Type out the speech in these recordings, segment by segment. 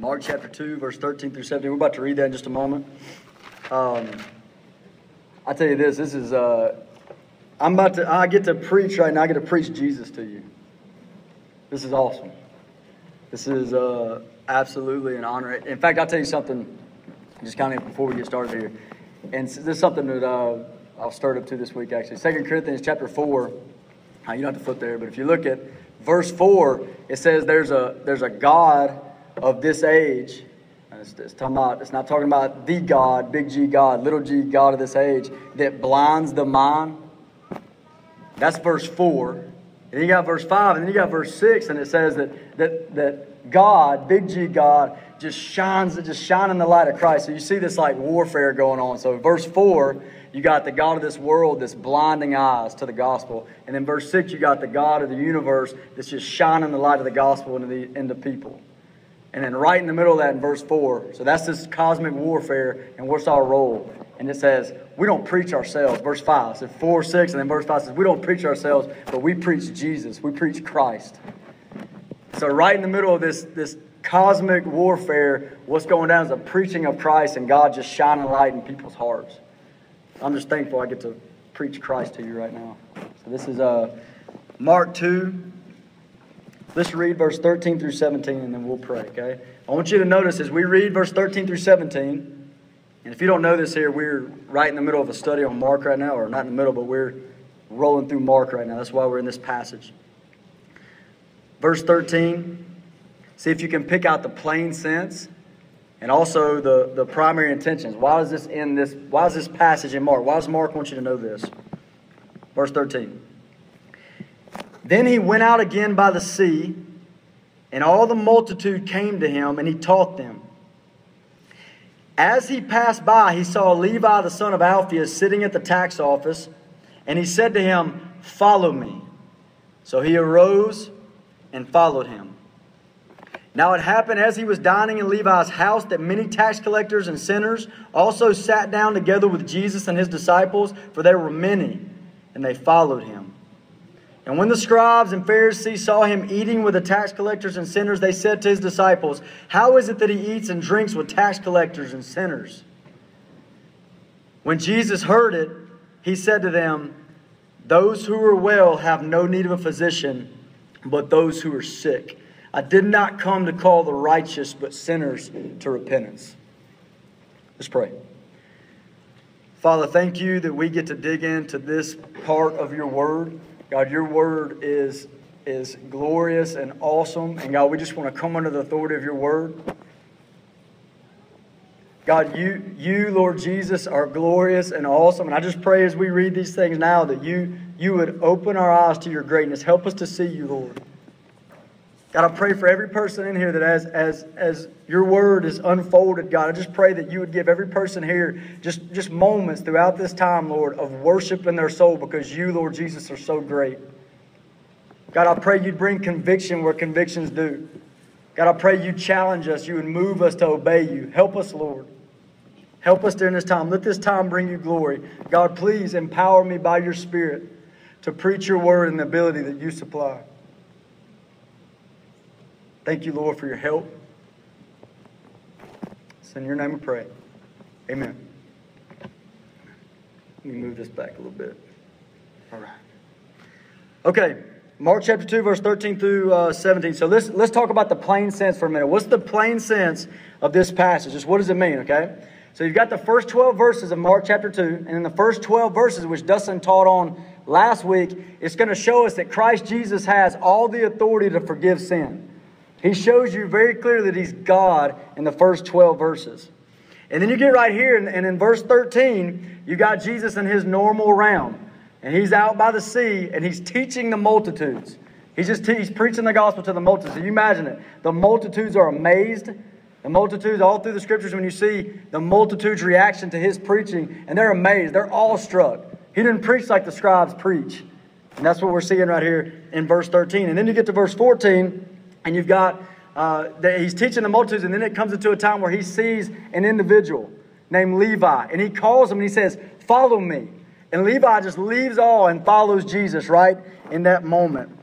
Mark chapter 2, verse 13 through 17. We're about to read that in just a moment. Um, I tell you this, this is, uh, I'm about to, I get to preach right now. I get to preach Jesus to you. This is awesome. This is uh, absolutely an honor. In fact, I'll tell you something, just kind of before we get started here. And this is something that uh, I'll start up to this week, actually. Second Corinthians chapter 4. Uh, you don't have to flip there, but if you look at verse 4, it says there's a, there's a God of this age. It's, it's, talking about, it's not talking about the God, big G God, little g God of this age, that blinds the mind. That's verse 4. And then you got verse 5, and then you got verse 6, and it says that, that, that God, big G God, just shines, just shining the light of Christ. So you see this like warfare going on. So verse 4, you got the God of this world that's blinding eyes to the gospel. And then verse 6, you got the God of the universe that's just shining the light of the gospel into, the, into people. And then right in the middle of that in verse 4, so that's this cosmic warfare, and what's our role? And it says, we don't preach ourselves. Verse 5 says 4, 6, and then verse 5 says, we don't preach ourselves, but we preach Jesus. We preach Christ. So right in the middle of this, this cosmic warfare, what's going down is a preaching of Christ and God just shining light in people's hearts. I'm just thankful I get to preach Christ to you right now. So this is uh, Mark 2. Let's read verse 13 through 17 and then we'll pray, okay? I want you to notice as we read verse 13 through 17, and if you don't know this here, we're right in the middle of a study on Mark right now, or not in the middle, but we're rolling through Mark right now. That's why we're in this passage. Verse 13, see if you can pick out the plain sense and also the, the primary intentions. Why is this in this? Why is this passage in Mark? Why does Mark want you to know this? Verse 13. Then he went out again by the sea, and all the multitude came to him, and he taught them. As he passed by, he saw Levi the son of Alphaeus sitting at the tax office, and he said to him, Follow me. So he arose and followed him. Now it happened as he was dining in Levi's house that many tax collectors and sinners also sat down together with Jesus and his disciples, for there were many, and they followed him. And when the scribes and Pharisees saw him eating with the tax collectors and sinners, they said to his disciples, How is it that he eats and drinks with tax collectors and sinners? When Jesus heard it, he said to them, Those who are well have no need of a physician, but those who are sick. I did not come to call the righteous, but sinners to repentance. Let's pray. Father, thank you that we get to dig into this part of your word. God, your word is, is glorious and awesome. And God, we just want to come under the authority of your word. God, you, you, Lord Jesus, are glorious and awesome. And I just pray as we read these things now that you, you would open our eyes to your greatness. Help us to see you, Lord. God, I pray for every person in here that as, as, as your word is unfolded, God, I just pray that you would give every person here just, just moments throughout this time, Lord, of worship in their soul because you, Lord Jesus, are so great. God, I pray you'd bring conviction where convictions due. God, I pray you challenge us, you would move us to obey you. Help us, Lord. Help us during this time. Let this time bring you glory. God, please empower me by your Spirit to preach your word and the ability that you supply. Thank you, Lord, for your help. It's in your name we pray. Amen. Let me move this back a little bit. All right. Okay, Mark chapter 2, verse 13 through uh, 17. So let's, let's talk about the plain sense for a minute. What's the plain sense of this passage? Just what does it mean, okay? So you've got the first 12 verses of Mark chapter 2, and in the first 12 verses, which Dustin taught on last week, it's going to show us that Christ Jesus has all the authority to forgive sin. He shows you very clearly that he's God in the first 12 verses. And then you get right here, and, in verse 13, you got Jesus in his normal realm. And he's out by the sea, and he's teaching the multitudes. He's just he's preaching the gospel to the multitudes. You imagine it. The multitudes are amazed. The multitudes, all through the scriptures, when you see the multitude's reaction to his preaching, and they're amazed. They're awestruck. He didn't preach like the scribes preach. And that's what we're seeing right here in verse 13. And then you get to verse 14, and you've got uh, he's teaching the multitudes, and then it comes into a time where he sees an individual named Levi, and he calls him and he says, Follow me. And Levi just leaves all and follows Jesus right in that moment.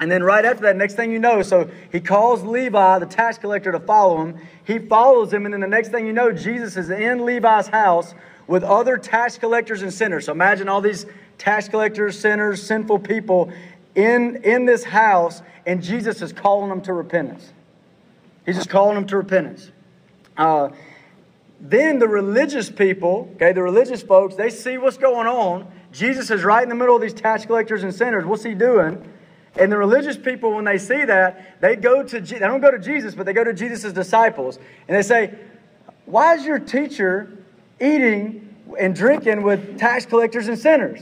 And then right after that, next thing you know, so he calls Levi, the tax collector, to follow him. He follows him, and then the next thing you know, Jesus is in Levi's house with other tax collectors and sinners. So imagine all these tax collectors, sinners, sinful people in, in this house, and Jesus is calling them to repentance. He's just calling them to repentance. Uh, then the religious people, okay, the religious folks, they see what's going on. Jesus is right in the middle of these tax collectors and sinners. What's he doing? And the religious people, when they see that, they go to they don't go to Jesus, but they go to Jesus' disciples, and they say, "Why is your teacher eating and drinking with tax collectors and sinners?"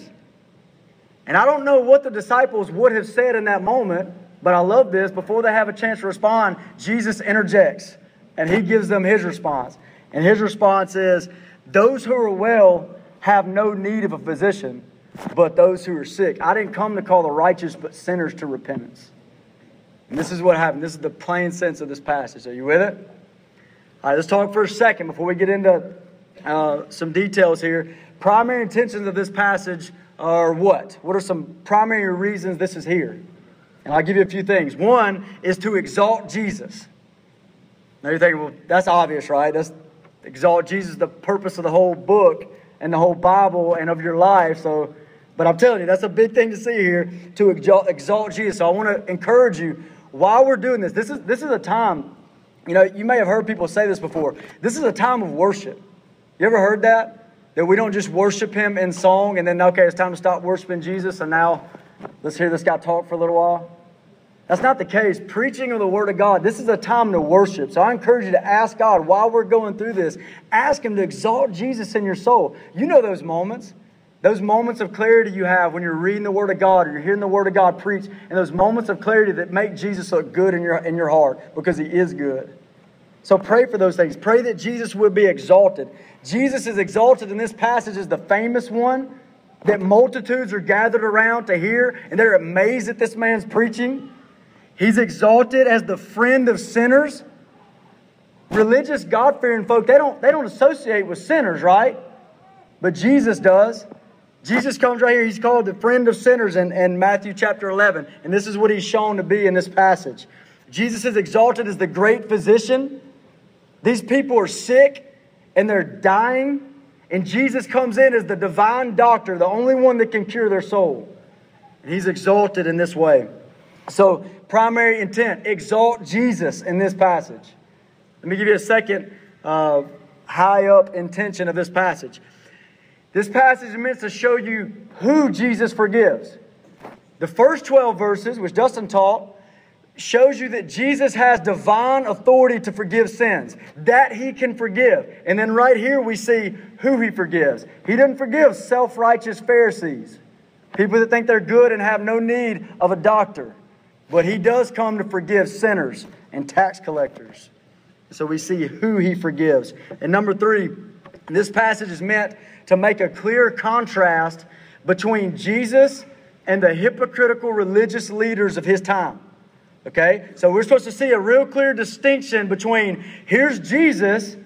And I don't know what the disciples would have said in that moment, but I love this. Before they have a chance to respond, Jesus interjects, and he gives them his response. And his response is, "Those who are well have no need of a physician." but those who are sick. I didn't come to call the righteous, but sinners to repentance. And this is what happened. This is the plain sense of this passage. Are you with it? All right, let's talk for a second before we get into uh, some details here. Primary intentions of this passage are what? What are some primary reasons this is here? And I'll give you a few things. One is to exalt Jesus. Now you're thinking, well, that's obvious, right? That's exalt Jesus, the purpose of the whole book and the whole Bible and of your life. So but I'm telling you, that's a big thing to see here to exalt, exalt Jesus. So I want to encourage you while we're doing this. This is this is a time. You know, you may have heard people say this before. This is a time of worship. You ever heard that? That we don't just worship Him in song and then okay, it's time to stop worshiping Jesus, and now let's hear this guy talk for a little while. That's not the case. Preaching of the Word of God, this is a time to worship. So I encourage you to ask God while we're going through this, ask Him to exalt Jesus in your soul. You know those moments. Those moments of clarity you have when you're reading the Word of God or you're hearing the Word of God preach, and those moments of clarity that make Jesus look good in your, in your heart because He is good. So pray for those things. Pray that Jesus would be exalted. Jesus is exalted in this passage as the famous one that multitudes are gathered around to hear, and they're amazed at this man's preaching. He's exalted as the friend of sinners. Religious, God fearing folk, they don't, they don't associate with sinners, right? But Jesus does. Jesus comes right here. He's called the friend of sinners in, in Matthew chapter 11. And this is what he's shown to be in this passage. Jesus is exalted as the great physician. These people are sick and they're dying. And Jesus comes in as the divine doctor, the only one that can cure their soul. And he's exalted in this way. So, primary intent exalt Jesus in this passage. Let me give you a second uh, high up intention of this passage. This passage is meant to show you who Jesus forgives. The first 12 verses, which Dustin taught, shows you that Jesus has divine authority to forgive sins, that he can forgive. And then right here we see who he forgives. He doesn't forgive self righteous Pharisees, people that think they're good and have no need of a doctor. But he does come to forgive sinners and tax collectors. So we see who he forgives. And number three, this passage is meant to make a clear contrast between Jesus and the hypocritical religious leaders of his time. Okay? So we're supposed to see a real clear distinction between here's Jesus,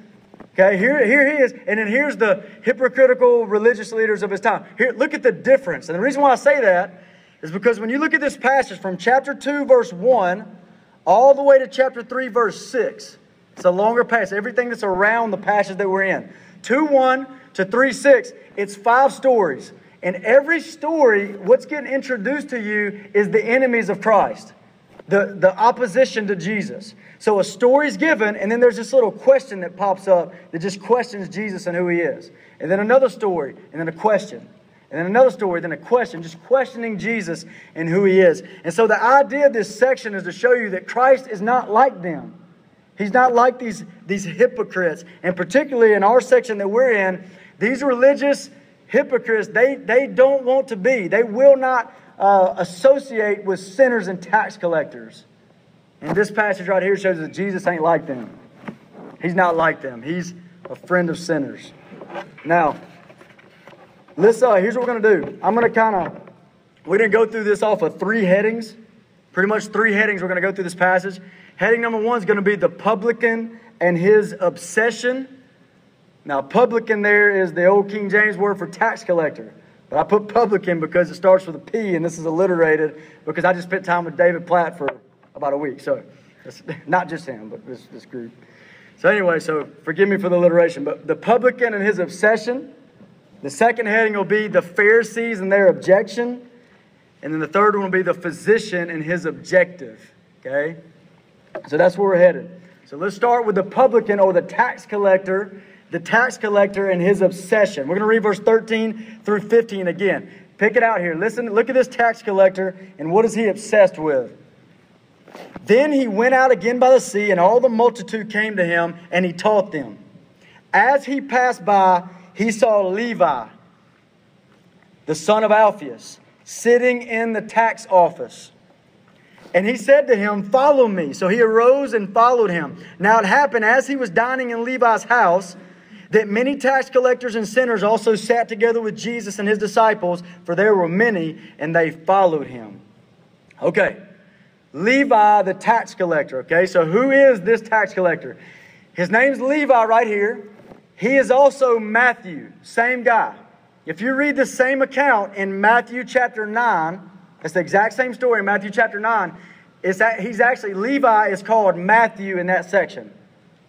okay, here, here he is, and then here's the hypocritical religious leaders of his time. Here, look at the difference. And the reason why I say that is because when you look at this passage from chapter 2, verse 1, all the way to chapter 3, verse 6, it's a longer passage, everything that's around the passage that we're in. 2 1 to 3 6, it's five stories. And every story, what's getting introduced to you is the enemies of Christ, the, the opposition to Jesus. So a story is given, and then there's this little question that pops up that just questions Jesus and who he is. And then another story, and then a question. And then another story, then a question, just questioning Jesus and who he is. And so the idea of this section is to show you that Christ is not like them. He's not like these, these hypocrites. And particularly in our section that we're in, these religious hypocrites, they, they don't want to be, they will not uh, associate with sinners and tax collectors. And this passage right here shows that Jesus ain't like them. He's not like them. He's a friend of sinners. Now, let's, uh, here's what we're going to do. I'm going to kind of, we're going to go through this off of three headings. Pretty much three headings we're going to go through this passage. Heading number one is going to be the publican and his obsession. Now, publican there is the old King James word for tax collector. But I put publican because it starts with a P, and this is alliterated because I just spent time with David Platt for about a week. So, it's not just him, but this, this group. So, anyway, so forgive me for the alliteration, but the publican and his obsession. The second heading will be the Pharisees and their objection. And then the third one will be the physician and his objective. Okay? So that's where we're headed. So let's start with the publican or the tax collector, the tax collector and his obsession. We're going to read verse 13 through 15 again. Pick it out here. Listen, look at this tax collector and what is he obsessed with? Then he went out again by the sea, and all the multitude came to him, and he taught them. As he passed by, he saw Levi, the son of Alphaeus, sitting in the tax office. And he said to him, Follow me. So he arose and followed him. Now it happened as he was dining in Levi's house that many tax collectors and sinners also sat together with Jesus and his disciples, for there were many, and they followed him. Okay, Levi the tax collector. Okay, so who is this tax collector? His name's Levi right here. He is also Matthew, same guy. If you read the same account in Matthew chapter 9, it's the exact same story in Matthew chapter 9. It's that he's actually, Levi is called Matthew in that section.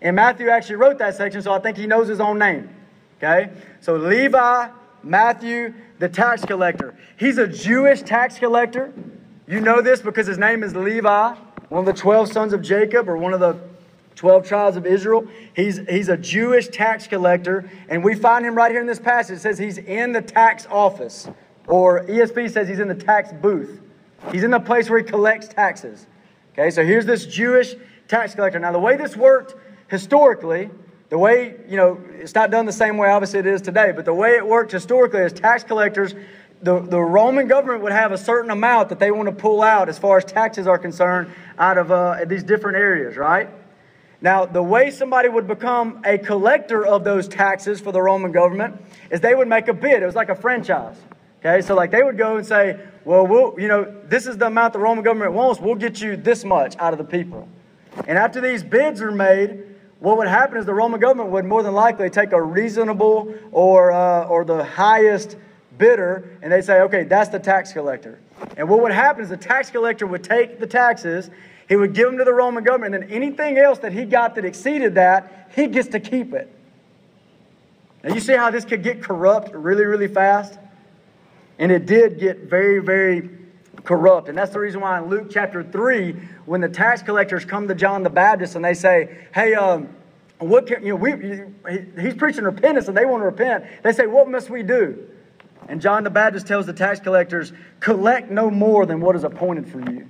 And Matthew actually wrote that section, so I think he knows his own name. Okay? So Levi, Matthew, the tax collector. He's a Jewish tax collector. You know this because his name is Levi, one of the 12 sons of Jacob, or one of the 12 tribes of Israel. He's, he's a Jewish tax collector, and we find him right here in this passage. It says he's in the tax office. Or ESV says he's in the tax booth. He's in the place where he collects taxes. Okay, so here's this Jewish tax collector. Now, the way this worked historically, the way, you know, it's not done the same way obviously it is today, but the way it worked historically is tax collectors, the, the Roman government would have a certain amount that they want to pull out as far as taxes are concerned out of uh, these different areas, right? Now, the way somebody would become a collector of those taxes for the Roman government is they would make a bid. It was like a franchise. Okay, so like they would go and say, well, we'll, you know, this is the amount the Roman government wants. We'll get you this much out of the people. And after these bids are made, what would happen is the Roman government would more than likely take a reasonable or, uh, or the highest bidder and they'd say, okay, that's the tax collector. And what would happen is the tax collector would take the taxes, he would give them to the Roman government, and then anything else that he got that exceeded that, he gets to keep it. Now, you see how this could get corrupt really, really fast? And it did get very, very corrupt. And that's the reason why in Luke chapter 3, when the tax collectors come to John the Baptist and they say, hey, um, what can, you know, we, he's preaching repentance and they want to repent. They say, what must we do? And John the Baptist tells the tax collectors, collect no more than what is appointed for you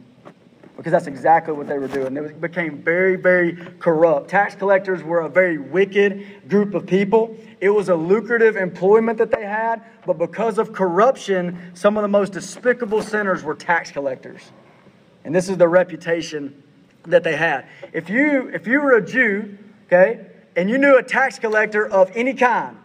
because that's exactly what they were doing. They became very, very corrupt. Tax collectors were a very wicked group of people. It was a lucrative employment that they had, but because of corruption, some of the most despicable sinners were tax collectors. And this is the reputation that they had. If you if you were a Jew, okay, and you knew a tax collector of any kind,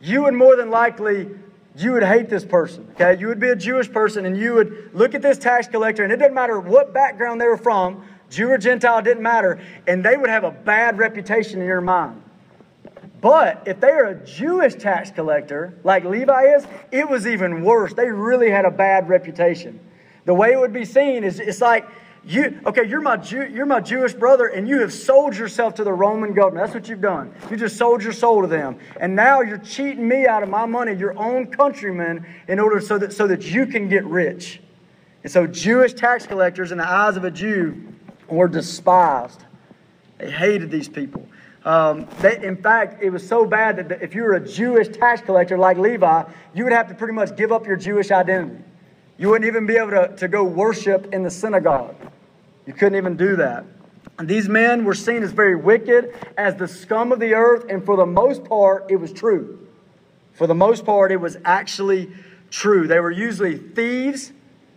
you would more than likely you would hate this person, okay? You would be a Jewish person and you would look at this tax collector, and it didn't matter what background they were from, Jew or Gentile, didn't matter, and they would have a bad reputation in your mind. But if they are a Jewish tax collector, like Levi is, it was even worse. They really had a bad reputation. The way it would be seen is it's like you, okay, you're my, Jew, you're my Jewish brother, and you have sold yourself to the Roman government. That's what you've done. You just sold your soul to them. And now you're cheating me out of my money, your own countrymen, in order so that, so that you can get rich. And so Jewish tax collectors, in the eyes of a Jew, were despised. They hated these people. Um, they, in fact, it was so bad that if you were a Jewish tax collector like Levi, you would have to pretty much give up your Jewish identity. You wouldn't even be able to, to go worship in the synagogue. You couldn't even do that. And these men were seen as very wicked, as the scum of the earth, and for the most part, it was true. For the most part, it was actually true. They were usually thieves,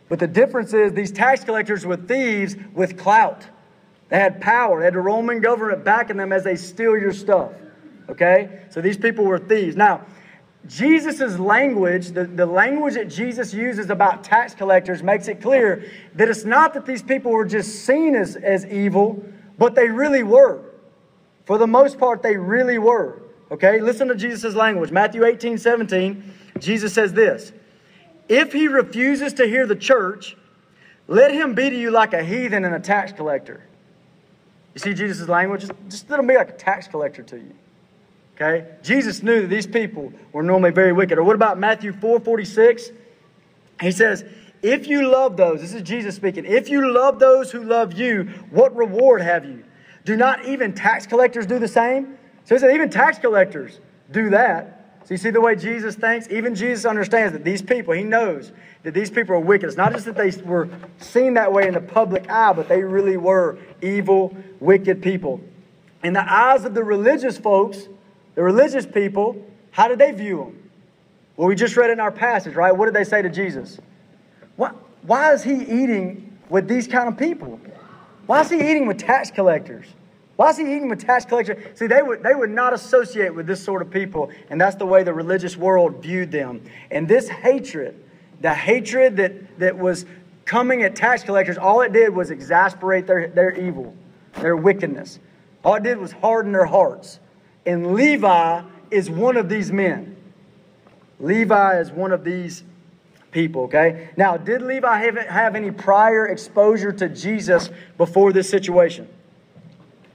but the difference is these tax collectors were thieves with clout. They had power, they had the Roman government backing them as they steal your stuff. Okay? So these people were thieves. Now, Jesus' language, the, the language that Jesus uses about tax collectors, makes it clear that it's not that these people were just seen as, as evil, but they really were. For the most part, they really were. Okay? Listen to Jesus' language. Matthew 18, 17, Jesus says this If he refuses to hear the church, let him be to you like a heathen and a tax collector. You see Jesus' language? Just let him be like a tax collector to you. Okay? Jesus knew that these people were normally very wicked. Or what about Matthew 4 46? He says, If you love those, this is Jesus speaking, if you love those who love you, what reward have you? Do not even tax collectors do the same? So he said, even tax collectors do that. So you see the way Jesus thinks? Even Jesus understands that these people, he knows that these people are wicked. It's not just that they were seen that way in the public eye, but they really were evil, wicked people. In the eyes of the religious folks, the religious people, how did they view them? Well, we just read in our passage, right? What did they say to Jesus? Why, why is he eating with these kind of people? Why is he eating with tax collectors? Why is he eating with tax collectors? See, they would, they would not associate with this sort of people, and that's the way the religious world viewed them. And this hatred, the hatred that, that was coming at tax collectors, all it did was exasperate their, their evil, their wickedness. All it did was harden their hearts. And Levi is one of these men. Levi is one of these people, okay? Now, did Levi have, have any prior exposure to Jesus before this situation?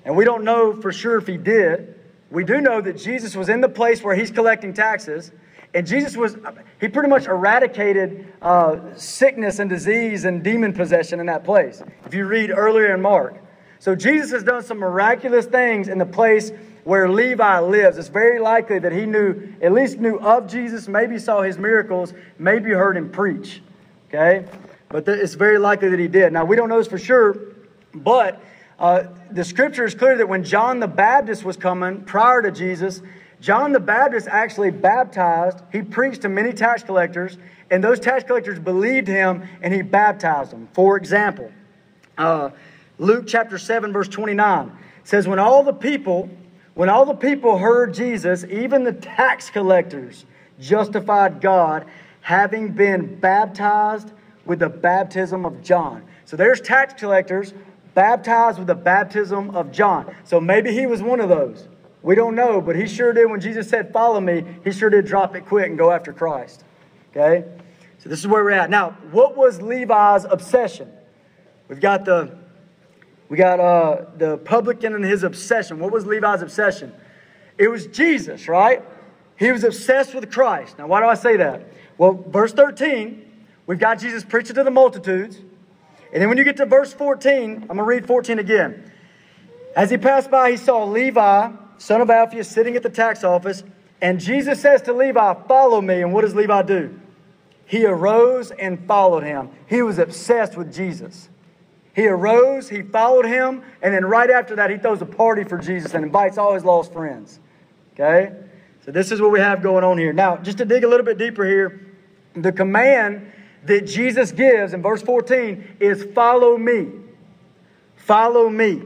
And we don't know for sure if he did. We do know that Jesus was in the place where he's collecting taxes. And Jesus was, he pretty much eradicated uh, sickness and disease and demon possession in that place. If you read earlier in Mark. So Jesus has done some miraculous things in the place where Levi lives. It's very likely that he knew, at least knew of Jesus, maybe saw his miracles, maybe heard him preach. Okay? But it's very likely that he did. Now, we don't know this for sure, but uh, the scripture is clear that when John the Baptist was coming prior to Jesus, John the Baptist actually baptized. He preached to many tax collectors, and those tax collectors believed him and he baptized them. For example, uh, Luke chapter 7, verse 29 says, When all the people, when all the people heard Jesus, even the tax collectors justified God, having been baptized with the baptism of John. So there's tax collectors baptized with the baptism of John. So maybe he was one of those. We don't know, but he sure did. When Jesus said, Follow me, he sure did drop it quick and go after Christ. Okay? So this is where we're at. Now, what was Levi's obsession? We've got the we got uh, the publican and his obsession. What was Levi's obsession? It was Jesus, right? He was obsessed with Christ. Now, why do I say that? Well, verse 13, we've got Jesus preaching to the multitudes. And then when you get to verse 14, I'm going to read 14 again. As he passed by, he saw Levi, son of Alphaeus, sitting at the tax office. And Jesus says to Levi, Follow me. And what does Levi do? He arose and followed him. He was obsessed with Jesus. He arose, he followed him, and then right after that, he throws a party for Jesus and invites all his lost friends. Okay? So this is what we have going on here. Now, just to dig a little bit deeper here, the command that Jesus gives in verse 14 is follow me. Follow me.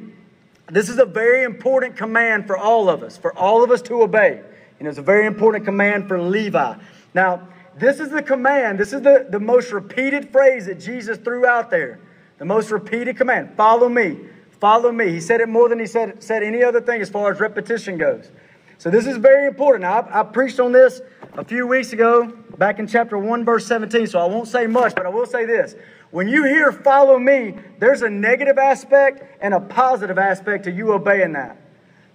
This is a very important command for all of us, for all of us to obey. And it's a very important command for Levi. Now, this is the command, this is the, the most repeated phrase that Jesus threw out there. The most repeated command follow me. Follow me. He said it more than he said, said any other thing as far as repetition goes. So this is very important. Now, I, I preached on this a few weeks ago, back in chapter 1, verse 17, so I won't say much, but I will say this. When you hear follow me, there's a negative aspect and a positive aspect to you obeying that.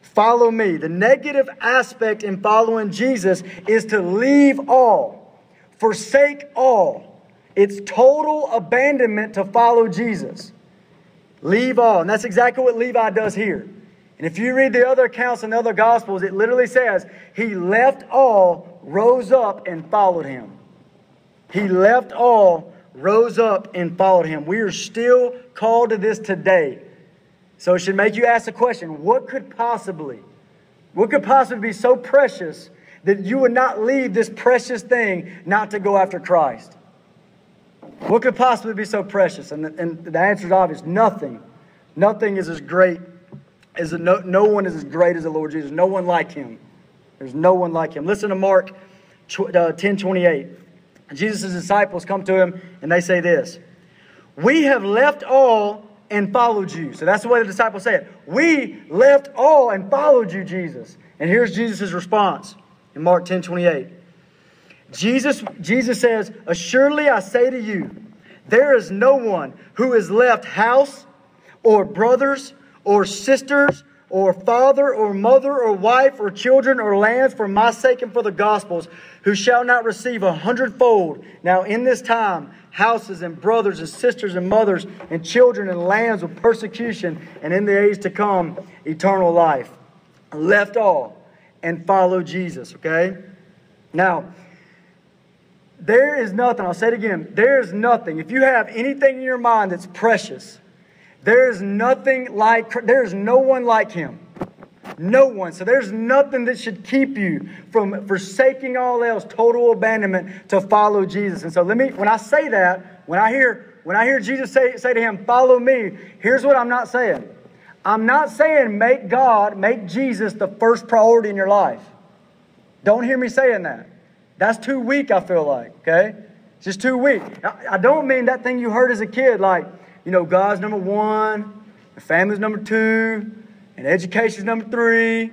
Follow me. The negative aspect in following Jesus is to leave all, forsake all. It's total abandonment to follow Jesus. Leave all. And that's exactly what Levi does here. And if you read the other accounts in the other Gospels, it literally says, He left all, rose up, and followed him. He left all, rose up, and followed him. We are still called to this today. So it should make you ask the question what could possibly, what could possibly be so precious that you would not leave this precious thing not to go after Christ? What could possibly be so precious? And the, and the answer is obvious nothing. Nothing is as great is no, no one is as great as the Lord Jesus. No one like him. There's no one like him. Listen to Mark uh, 10 28. Jesus' disciples come to him and they say this We have left all and followed you. So that's the way the disciples say it. We left all and followed you, Jesus. And here's Jesus' response in Mark 10 28. Jesus, Jesus says, Assuredly I say to you, there is no one who has left house or brothers or sisters or father or mother or wife or children or lands for my sake and for the gospel's who shall not receive a hundredfold. Now in this time houses and brothers and sisters and mothers and children and lands with persecution and in the age to come eternal life. Left all and follow jesus okay? Now there is nothing, I'll say it again, there is nothing. If you have anything in your mind that's precious, there is nothing like, there is no one like him. No one. So there's nothing that should keep you from forsaking all else, total abandonment to follow Jesus. And so let me, when I say that, when I hear, when I hear Jesus say, say to him, follow me, here's what I'm not saying. I'm not saying make God, make Jesus the first priority in your life. Don't hear me saying that. That's too weak, I feel like, okay? It's just too weak. I don't mean that thing you heard as a kid, like, you know, God's number one, the family's number two, and education's number three.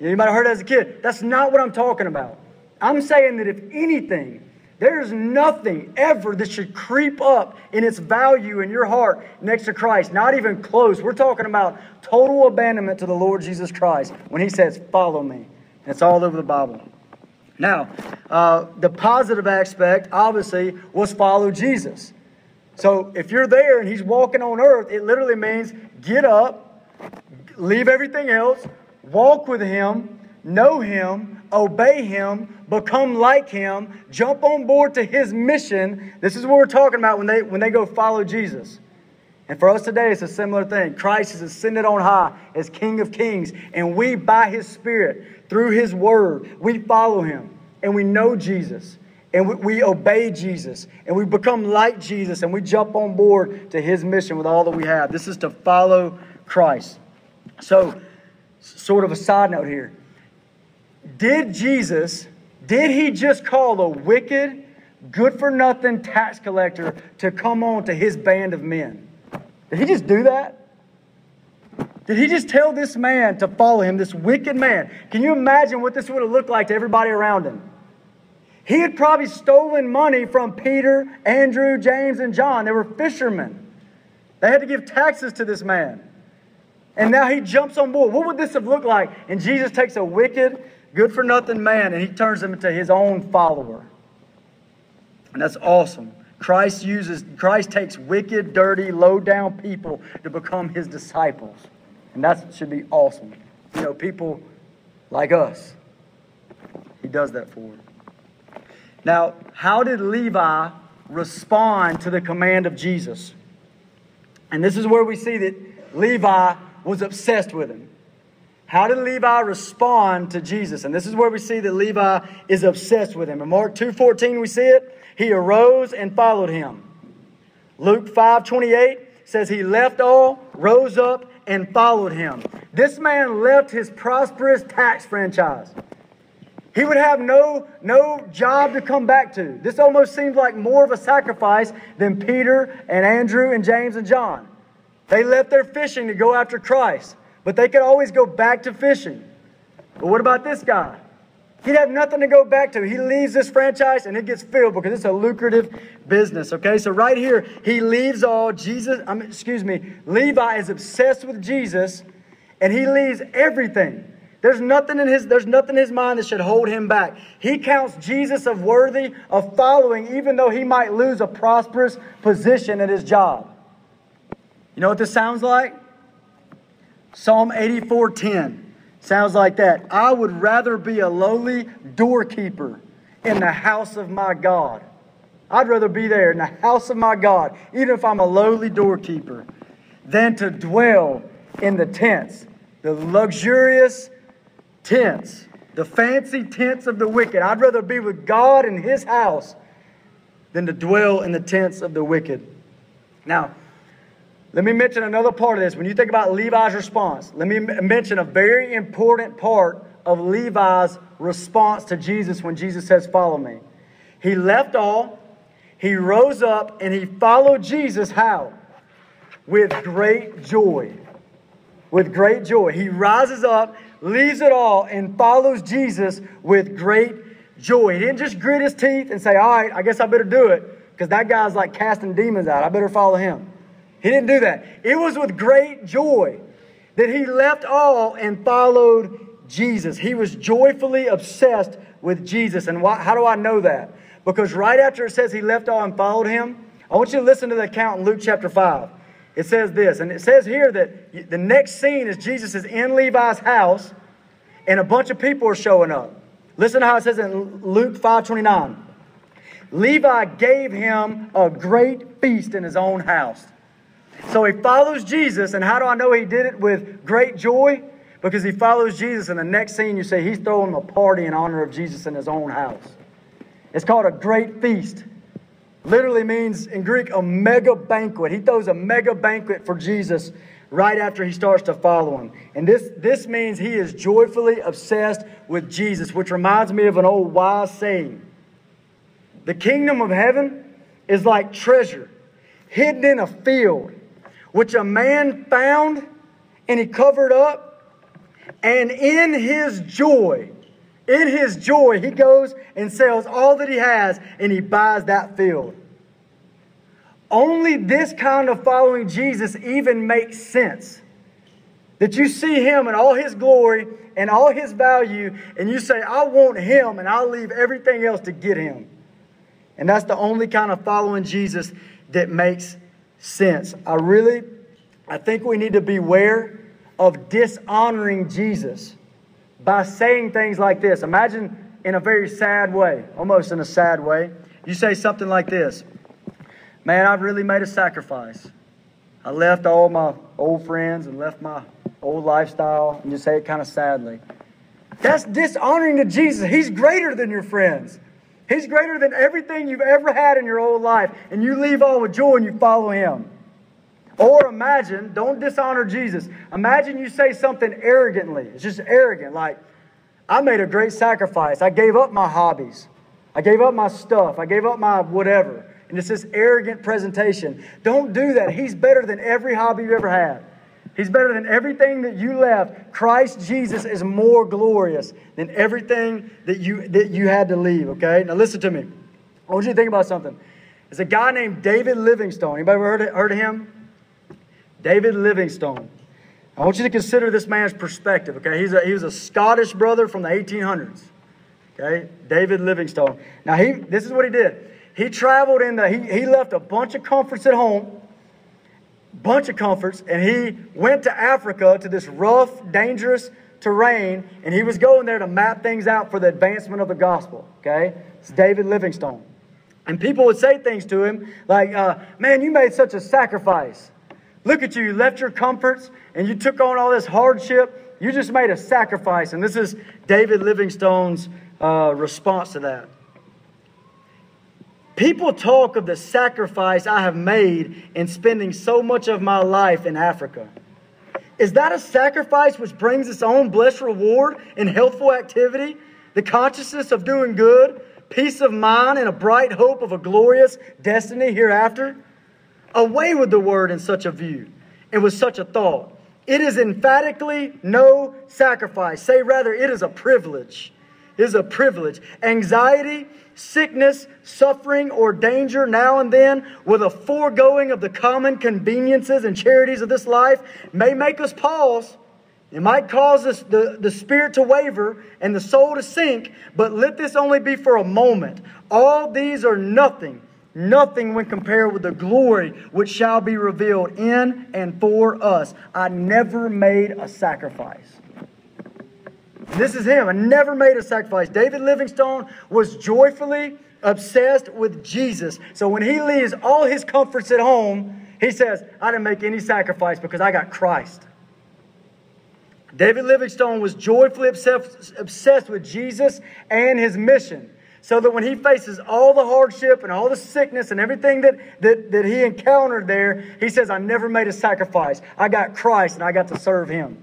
Anybody heard that as a kid. That's not what I'm talking about. I'm saying that if anything, there's nothing ever that should creep up in its value in your heart next to Christ. Not even close. We're talking about total abandonment to the Lord Jesus Christ when He says, Follow me. And it's all over the Bible. Now, uh, the positive aspect, obviously, was follow Jesus. So if you're there and he's walking on earth, it literally means get up, leave everything else, walk with him, know him, obey him, become like him, jump on board to his mission. This is what we're talking about when they when they go follow Jesus. And for us today, it's a similar thing. Christ is ascended on high as King of Kings, and we, by His Spirit, through His Word, we follow Him, and we know Jesus, and we, we obey Jesus, and we become like Jesus, and we jump on board to His mission with all that we have. This is to follow Christ. So, sort of a side note here. Did Jesus, did He just call a wicked, good for nothing tax collector to come on to His band of men? Did he just do that? Did he just tell this man to follow him, this wicked man? Can you imagine what this would have looked like to everybody around him? He had probably stolen money from Peter, Andrew, James, and John. They were fishermen. They had to give taxes to this man. And now he jumps on board. What would this have looked like? And Jesus takes a wicked, good for nothing man and he turns him into his own follower. And that's awesome. Christ uses, Christ takes wicked, dirty, low down people to become his disciples. And that should be awesome. You know, people like us. He does that for Now, how did Levi respond to the command of Jesus? And this is where we see that Levi was obsessed with him. How did Levi respond to Jesus? And this is where we see that Levi is obsessed with him. In Mark 2:14 we see it. He arose and followed him. Luke 5:28 says he left all, rose up and followed him. This man left his prosperous tax franchise. He would have no, no job to come back to. This almost seems like more of a sacrifice than Peter and Andrew and James and John. They left their fishing to go after Christ. But they could always go back to fishing. But what about this guy? He'd have nothing to go back to. He leaves this franchise and it gets filled because it's a lucrative business. Okay, so right here, he leaves all. Jesus, I mean, excuse me, Levi is obsessed with Jesus and he leaves everything. There's nothing in his there's nothing in his mind that should hold him back. He counts Jesus of worthy of following, even though he might lose a prosperous position at his job. You know what this sounds like? Psalm 84:10 sounds like that. I would rather be a lowly doorkeeper in the house of my God. I'd rather be there in the house of my God, even if I'm a lowly doorkeeper, than to dwell in the tents, the luxurious tents, the fancy tents of the wicked. I'd rather be with God in his house than to dwell in the tents of the wicked. Now, let me mention another part of this. When you think about Levi's response, let me mention a very important part of Levi's response to Jesus when Jesus says, Follow me. He left all, he rose up, and he followed Jesus how? With great joy. With great joy. He rises up, leaves it all, and follows Jesus with great joy. He didn't just grit his teeth and say, All right, I guess I better do it because that guy's like casting demons out. I better follow him. He didn't do that. It was with great joy that he left all and followed Jesus. He was joyfully obsessed with Jesus. And why, how do I know that? Because right after it says he left all and followed him, I want you to listen to the account in Luke chapter 5. It says this, and it says here that the next scene is Jesus is in Levi's house and a bunch of people are showing up. Listen to how it says in Luke 5:29. Levi gave him a great feast in his own house. So he follows Jesus, and how do I know he did it with great joy? Because he follows Jesus, and the next scene you say he's throwing a party in honor of Jesus in his own house. It's called a great feast. Literally means in Greek a mega banquet. He throws a mega banquet for Jesus right after he starts to follow him. And this, this means he is joyfully obsessed with Jesus, which reminds me of an old wise saying The kingdom of heaven is like treasure hidden in a field, which a man found and he covered up. And in his joy, in his joy, he goes and sells all that he has and he buys that field. Only this kind of following Jesus even makes sense. That you see him in all his glory and all his value, and you say, I want him, and I'll leave everything else to get him. And that's the only kind of following Jesus that makes sense. I really, I think we need to beware of dishonoring Jesus by saying things like this. Imagine in a very sad way, almost in a sad way, you say something like this Man, I've really made a sacrifice. I left all my old friends and left my old lifestyle, and you say it kind of sadly. That's dishonoring to Jesus. He's greater than your friends. He's greater than everything you've ever had in your whole life, and you leave all with joy and you follow Him. Or imagine, don't dishonor Jesus. Imagine you say something arrogantly. It's just arrogant, like, I made a great sacrifice. I gave up my hobbies. I gave up my stuff. I gave up my whatever and it's this arrogant presentation. Don't do that. He's better than every hobby you ever had. He's better than everything that you left. Christ Jesus is more glorious than everything that you that you had to leave. Okay, now listen to me. I want you to think about something. There's a guy named David Livingstone. Anybody ever heard of, heard of him? David Livingstone. I want you to consider this man's perspective. Okay, he's a, he was a Scottish brother from the 1800s. Okay, David Livingstone. Now he this is what he did. He traveled in the, he, he left a bunch of comforts at home, bunch of comforts, and he went to Africa to this rough, dangerous terrain, and he was going there to map things out for the advancement of the gospel. Okay? It's David Livingstone. And people would say things to him like, uh, Man, you made such a sacrifice. Look at you, you left your comforts and you took on all this hardship. You just made a sacrifice. And this is David Livingstone's uh, response to that. People talk of the sacrifice I have made in spending so much of my life in Africa. Is that a sacrifice which brings its own blessed reward in healthful activity, the consciousness of doing good, peace of mind, and a bright hope of a glorious destiny hereafter? Away with the word in such a view and with such a thought. It is emphatically no sacrifice. Say rather, it is a privilege. It is a privilege. Anxiety sickness, suffering, or danger now and then, with a foregoing of the common conveniences and charities of this life, may make us pause. It might cause us, the, the spirit to waver and the soul to sink, but let this only be for a moment. All these are nothing, nothing when compared with the glory which shall be revealed in and for us. I never made a sacrifice. This is him. I never made a sacrifice. David Livingstone was joyfully obsessed with Jesus. So when he leaves all his comforts at home, he says, I didn't make any sacrifice because I got Christ. David Livingstone was joyfully obsessed, with Jesus and his mission. So that when he faces all the hardship and all the sickness and everything that, that, that he encountered there, he says, I never made a sacrifice. I got Christ and I got to serve him.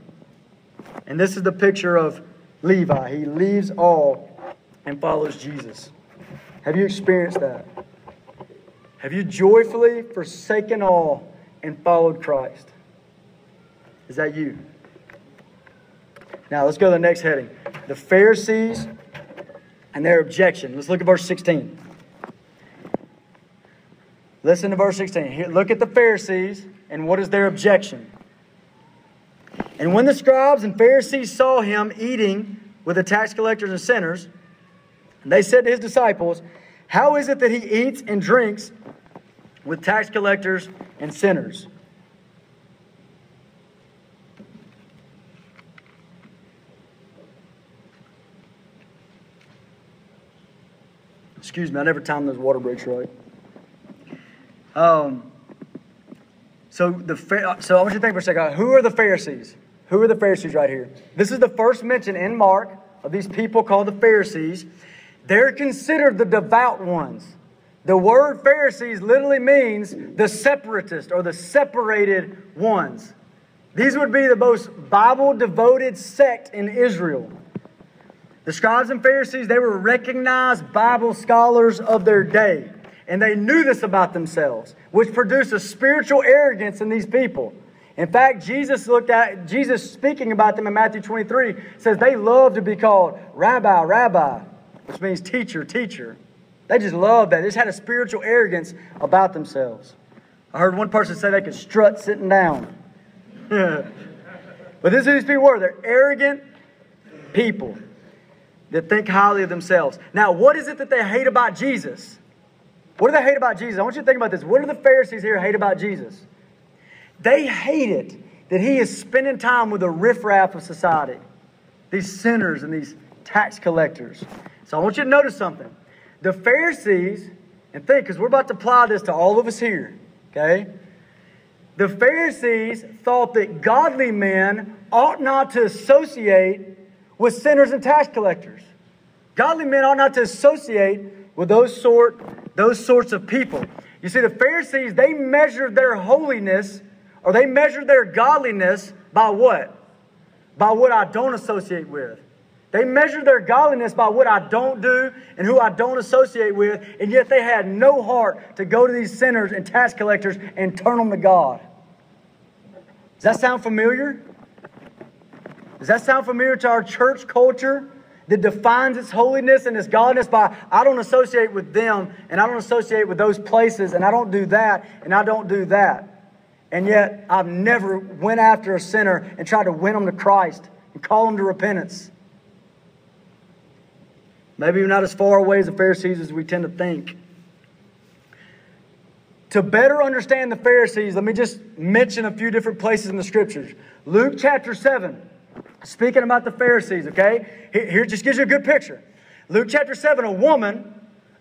And this is the picture of Levi. He leaves all and follows Jesus. Have you experienced that? Have you joyfully forsaken all and followed Christ? Is that you? Now let's go to the next heading. The Pharisees and their objection. Let's look at verse 16. Listen to verse 16. Here, look at the Pharisees and what is their objection. And when the scribes and Pharisees saw him eating with the tax collectors and sinners, they said to his disciples, How is it that he eats and drinks with tax collectors and sinners? Excuse me, I never timed those water breaks right. Um, so the so I want you to think for a second. Who are the Pharisees? Who are the Pharisees right here? This is the first mention in Mark of these people called the Pharisees. They're considered the devout ones. The word Pharisees literally means the separatist or the separated ones. These would be the most Bible devoted sect in Israel. The scribes and Pharisees, they were recognized Bible scholars of their day. And they knew this about themselves, which produced a spiritual arrogance in these people. In fact, Jesus looked at Jesus speaking about them in Matthew 23 says they love to be called rabbi, rabbi, which means teacher, teacher. They just love that. They just had a spiritual arrogance about themselves. I heard one person say they could strut sitting down. but this is who these people were. They're arrogant people that think highly of themselves. Now, what is it that they hate about Jesus? What do they hate about Jesus? I want you to think about this. What do the Pharisees here hate about Jesus? They hate it that he is spending time with the riffraff of society, these sinners and these tax collectors. So I want you to notice something. The Pharisees, and think, because we're about to apply this to all of us here, okay? The Pharisees thought that godly men ought not to associate with sinners and tax collectors. Godly men ought not to associate with those sort those sorts of people. You see, the Pharisees, they measured their holiness or they measure their godliness by what? By what I don't associate with. They measure their godliness by what I don't do and who I don't associate with, and yet they had no heart to go to these sinners and tax collectors and turn them to God. Does that sound familiar? Does that sound familiar to our church culture? that defines its holiness and its godliness by I don't associate with them and I don't associate with those places and I don't do that and I don't do that. And yet I've never went after a sinner and tried to win them to Christ and call them to repentance. Maybe not as far away as the Pharisees as we tend to think. To better understand the Pharisees, let me just mention a few different places in the scriptures. Luke chapter 7. Speaking about the Pharisees, okay? Here just gives you a good picture. Luke chapter 7, a woman,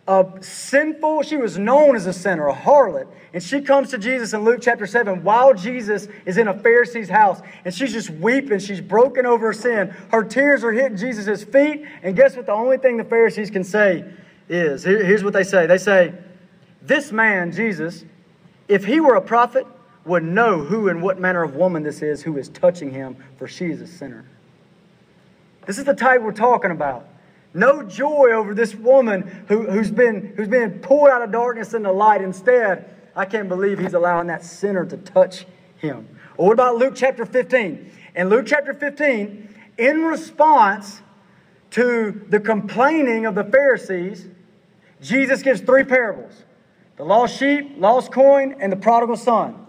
a sinful, she was known as a sinner, a harlot, and she comes to Jesus in Luke chapter 7 while Jesus is in a Pharisee's house, and she's just weeping. She's broken over her sin. Her tears are hitting Jesus' feet, and guess what? The only thing the Pharisees can say is here's what they say they say, This man, Jesus, if he were a prophet, would know who and what manner of woman this is who is touching him, for she is a sinner. This is the type we're talking about. No joy over this woman who, who's, been, who's been pulled out of darkness into light. Instead, I can't believe he's allowing that sinner to touch him. Or what about Luke chapter 15? In Luke chapter 15, in response to the complaining of the Pharisees, Jesus gives three parables the lost sheep, lost coin, and the prodigal son.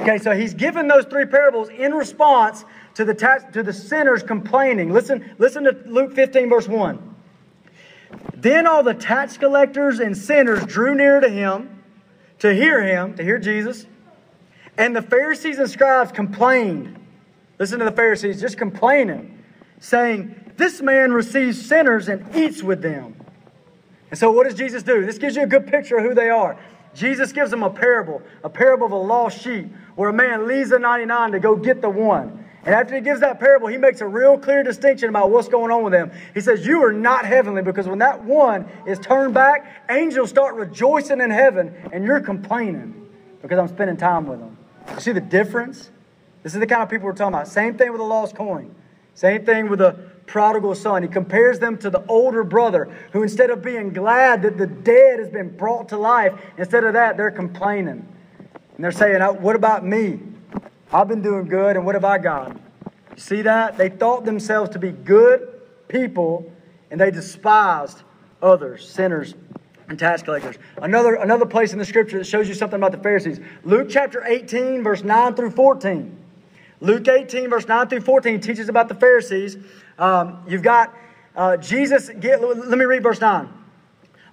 Okay, so he's given those three parables in response to the, tax, to the sinners complaining. Listen, listen to Luke 15, verse 1. Then all the tax collectors and sinners drew near to him to hear him, to hear Jesus. And the Pharisees and scribes complained. Listen to the Pharisees just complaining, saying, This man receives sinners and eats with them. And so, what does Jesus do? This gives you a good picture of who they are. Jesus gives them a parable, a parable of a lost sheep, where a man leaves the 99 to go get the one. And after he gives that parable, he makes a real clear distinction about what's going on with them. He says, You are not heavenly because when that one is turned back, angels start rejoicing in heaven and you're complaining because I'm spending time with them. You see the difference? This is the kind of people we're talking about. Same thing with the lost coin. Same thing with the prodigal son. He compares them to the older brother who, instead of being glad that the dead has been brought to life, instead of that, they're complaining. And they're saying, uh, What about me? I've been doing good, and what have I got? You See that? They thought themselves to be good people, and they despised others, sinners and tax collectors. Another, another place in the scripture that shows you something about the Pharisees. Luke chapter 18, verse 9 through 14. Luke 18, verse 9 through 14 teaches about the Pharisees. Um, you've got uh, Jesus, get, let me read verse 9.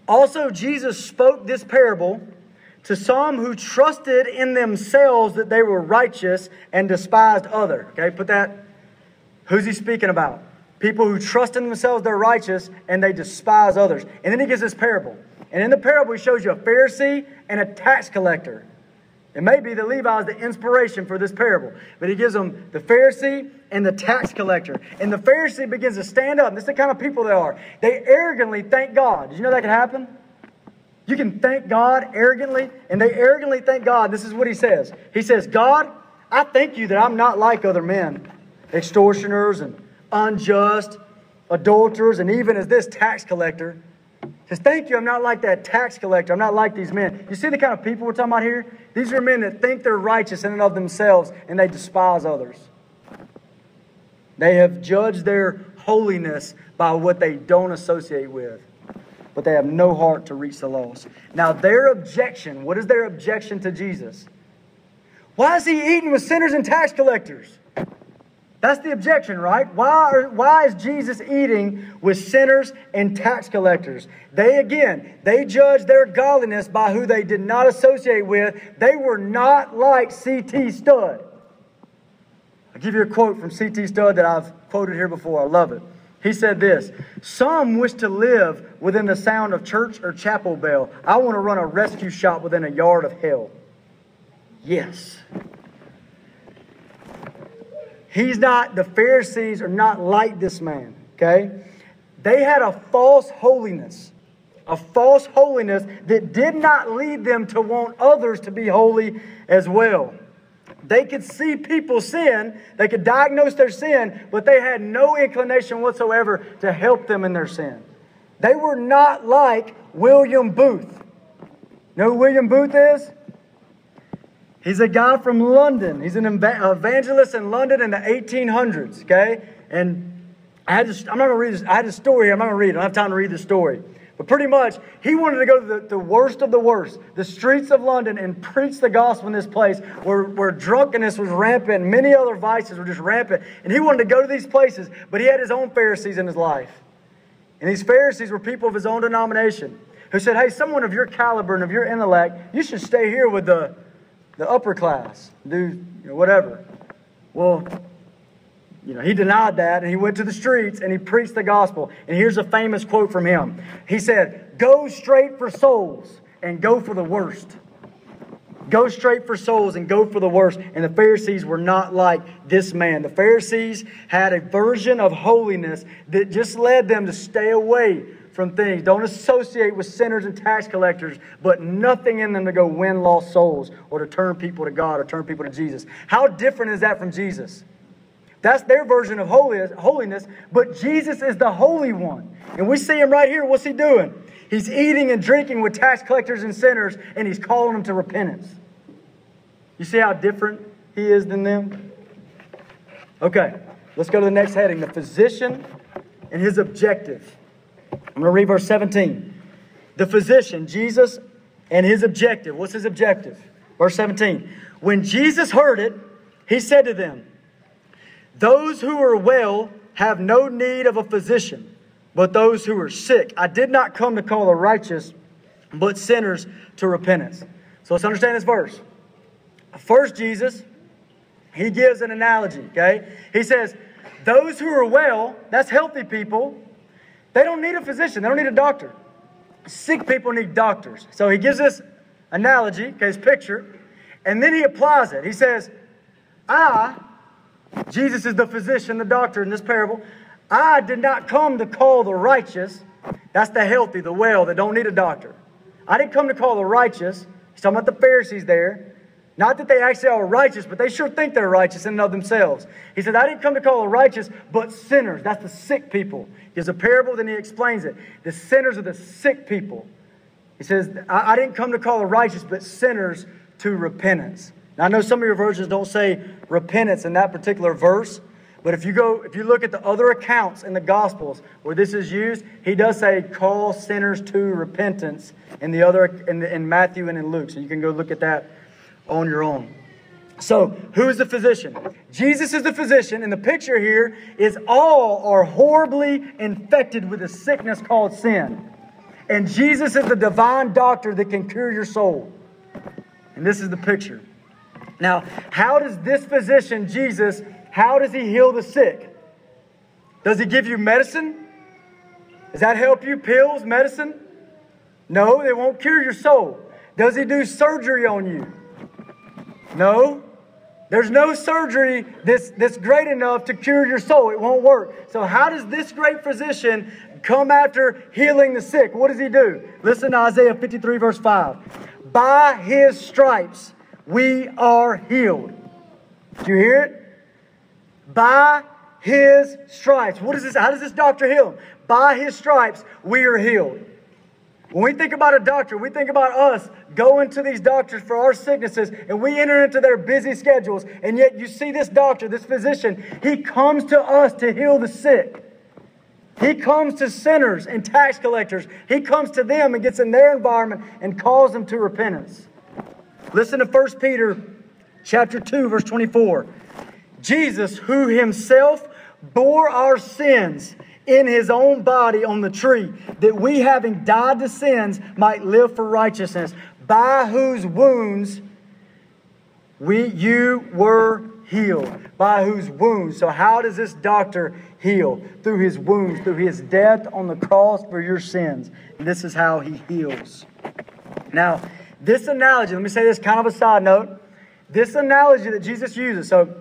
Also, Jesus spoke this parable to some who trusted in themselves that they were righteous and despised other. Okay, put that. Who's he speaking about? People who trust in themselves they're righteous and they despise others. And then he gives this parable. And in the parable, he shows you a Pharisee and a tax collector. It may be that Levi is the inspiration for this parable, but he gives them the Pharisee and the tax collector. And the Pharisee begins to stand up. This is the kind of people they are. They arrogantly thank God. Did you know that could happen? You can thank God arrogantly, and they arrogantly thank God. This is what he says He says, God, I thank you that I'm not like other men, extortioners and unjust, adulterers, and even as this tax collector says, Thank you, I'm not like that tax collector. I'm not like these men. You see the kind of people we're talking about here? These are men that think they're righteous in and of themselves and they despise others. They have judged their holiness by what they don't associate with, but they have no heart to reach the lost. Now, their objection what is their objection to Jesus? Why is he eating with sinners and tax collectors? That's the objection, right? Why, are, why is Jesus eating with sinners and tax collectors? They, again, they judged their godliness by who they did not associate with. They were not like C.T. Studd. I'll give you a quote from C.T. Studd that I've quoted here before. I love it. He said this Some wish to live within the sound of church or chapel bell. I want to run a rescue shop within a yard of hell. Yes. He's not, the Pharisees are not like this man, okay? They had a false holiness, a false holiness that did not lead them to want others to be holy as well. They could see people sin, they could diagnose their sin, but they had no inclination whatsoever to help them in their sin. They were not like William Booth. Know who William Booth is? He's a guy from London. He's an evangelist in London in the 1800s, okay? And I had to, I'm not going to read this. I had a story. I'm not going to read it. I don't have time to read the story. But pretty much, he wanted to go to the, the worst of the worst, the streets of London, and preach the gospel in this place where, where drunkenness was rampant, many other vices were just rampant. And he wanted to go to these places, but he had his own Pharisees in his life. And these Pharisees were people of his own denomination who said, Hey, someone of your caliber and of your intellect, you should stay here with the the upper class, do you know, whatever. Well, you know, he denied that and he went to the streets and he preached the gospel. And here's a famous quote from him. He said, Go straight for souls and go for the worst. Go straight for souls and go for the worst. And the Pharisees were not like this man. The Pharisees had a version of holiness that just led them to stay away from things. Don't associate with sinners and tax collectors, but nothing in them to go win lost souls or to turn people to God or turn people to Jesus. How different is that from Jesus? That's their version of holiness, but Jesus is the Holy One. And we see him right here. What's he doing? He's eating and drinking with tax collectors and sinners, and he's calling them to repentance. You see how different he is than them? Okay, let's go to the next heading the physician and his objective. I'm going to read verse 17. The physician, Jesus, and his objective. What's his objective? Verse 17. When Jesus heard it, he said to them, Those who are well have no need of a physician, but those who are sick. I did not come to call the righteous, but sinners to repentance. So let's understand this verse. First, Jesus, he gives an analogy, okay? He says, Those who are well, that's healthy people, they don't need a physician, they don't need a doctor. Sick people need doctors. So he gives this analogy, okay, his picture, and then he applies it. He says, I, Jesus is the physician, the doctor in this parable, I did not come to call the righteous, that's the healthy, the well, that don't need a doctor. I didn't come to call the righteous. He's talking about the Pharisees there. Not that they actually are righteous, but they sure think they're righteous in and of themselves. He said, I didn't come to call the righteous, but sinners. That's the sick people. He gives a parable, then he explains it. The sinners are the sick people. He says, I, I didn't come to call the righteous, but sinners to repentance. Now, I know some of your versions don't say repentance in that particular verse, But if you go, if you look at the other accounts in the Gospels where this is used, he does say, "Call sinners to repentance." In the other, in, the, in Matthew and in Luke, so you can go look at that on your own. So, who is the physician? Jesus is the physician, and the picture here is all are horribly infected with a sickness called sin. And Jesus is the divine doctor that can cure your soul. And this is the picture. Now, how does this physician, Jesus, how does he heal the sick? Does he give you medicine? Does that help you? Pills, medicine? No, they won't cure your soul. Does he do surgery on you? No. There's no surgery that's, that's great enough to cure your soul. It won't work. So, how does this great physician come after healing the sick? What does he do? Listen to Isaiah 53, verse 5. By his stripes we are healed. Do you hear it? By his stripes. What is this? How does this doctor heal? By his stripes we are healed. When we think about a doctor, we think about us going to these doctors for our sicknesses and we enter into their busy schedules. And yet you see this doctor, this physician, he comes to us to heal the sick. He comes to sinners and tax collectors. He comes to them and gets in their environment and calls them to repentance. Listen to 1 Peter chapter 2 verse 24. Jesus who himself bore our sins in his own body on the tree, that we, having died to sins, might live for righteousness, by whose wounds we you were healed. By whose wounds. So, how does this doctor heal? Through his wounds, through his death on the cross for your sins. And this is how he heals. Now, this analogy, let me say this kind of a side note. This analogy that Jesus uses, so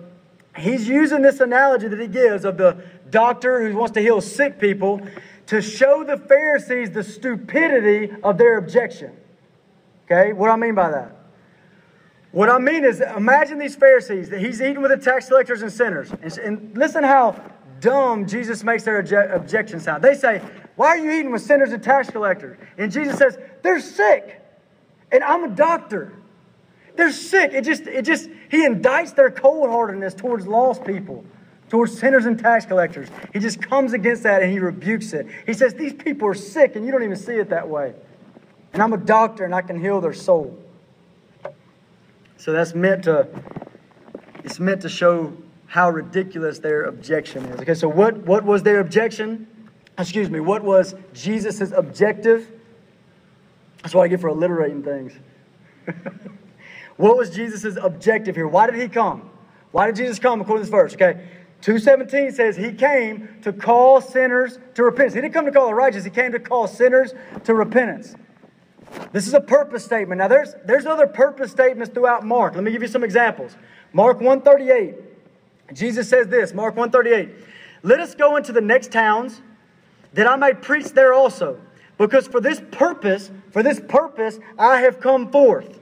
he's using this analogy that he gives of the doctor who wants to heal sick people to show the Pharisees the stupidity of their objection. Okay, what do I mean by that? What I mean is, imagine these Pharisees that he's eating with the tax collectors and sinners. And, and listen how dumb Jesus makes their obje- objection sound. They say, Why are you eating with sinners and tax collectors? And Jesus says, They're sick. And I'm a doctor. They're sick. It just, it just, he indicts their cold heartedness towards lost people towards sinners and tax collectors. He just comes against that and he rebukes it. He says, These people are sick and you don't even see it that way. And I'm a doctor and I can heal their soul. So that's meant to it's meant to show how ridiculous their objection is. Okay, so what, what was their objection? Excuse me, what was Jesus' objective? That's what I get for alliterating things. what was Jesus' objective here? Why did he come? Why did Jesus come according to this verse? Okay, 217 says he came to call sinners to repentance. He didn't come to call the righteous, he came to call sinners to repentance. This is a purpose statement. Now there's there's other purpose statements throughout Mark. Let me give you some examples. Mark 138. Jesus says this, Mark 138. Let us go into the next towns that I may preach there also. Because for this purpose, for this purpose I have come forth.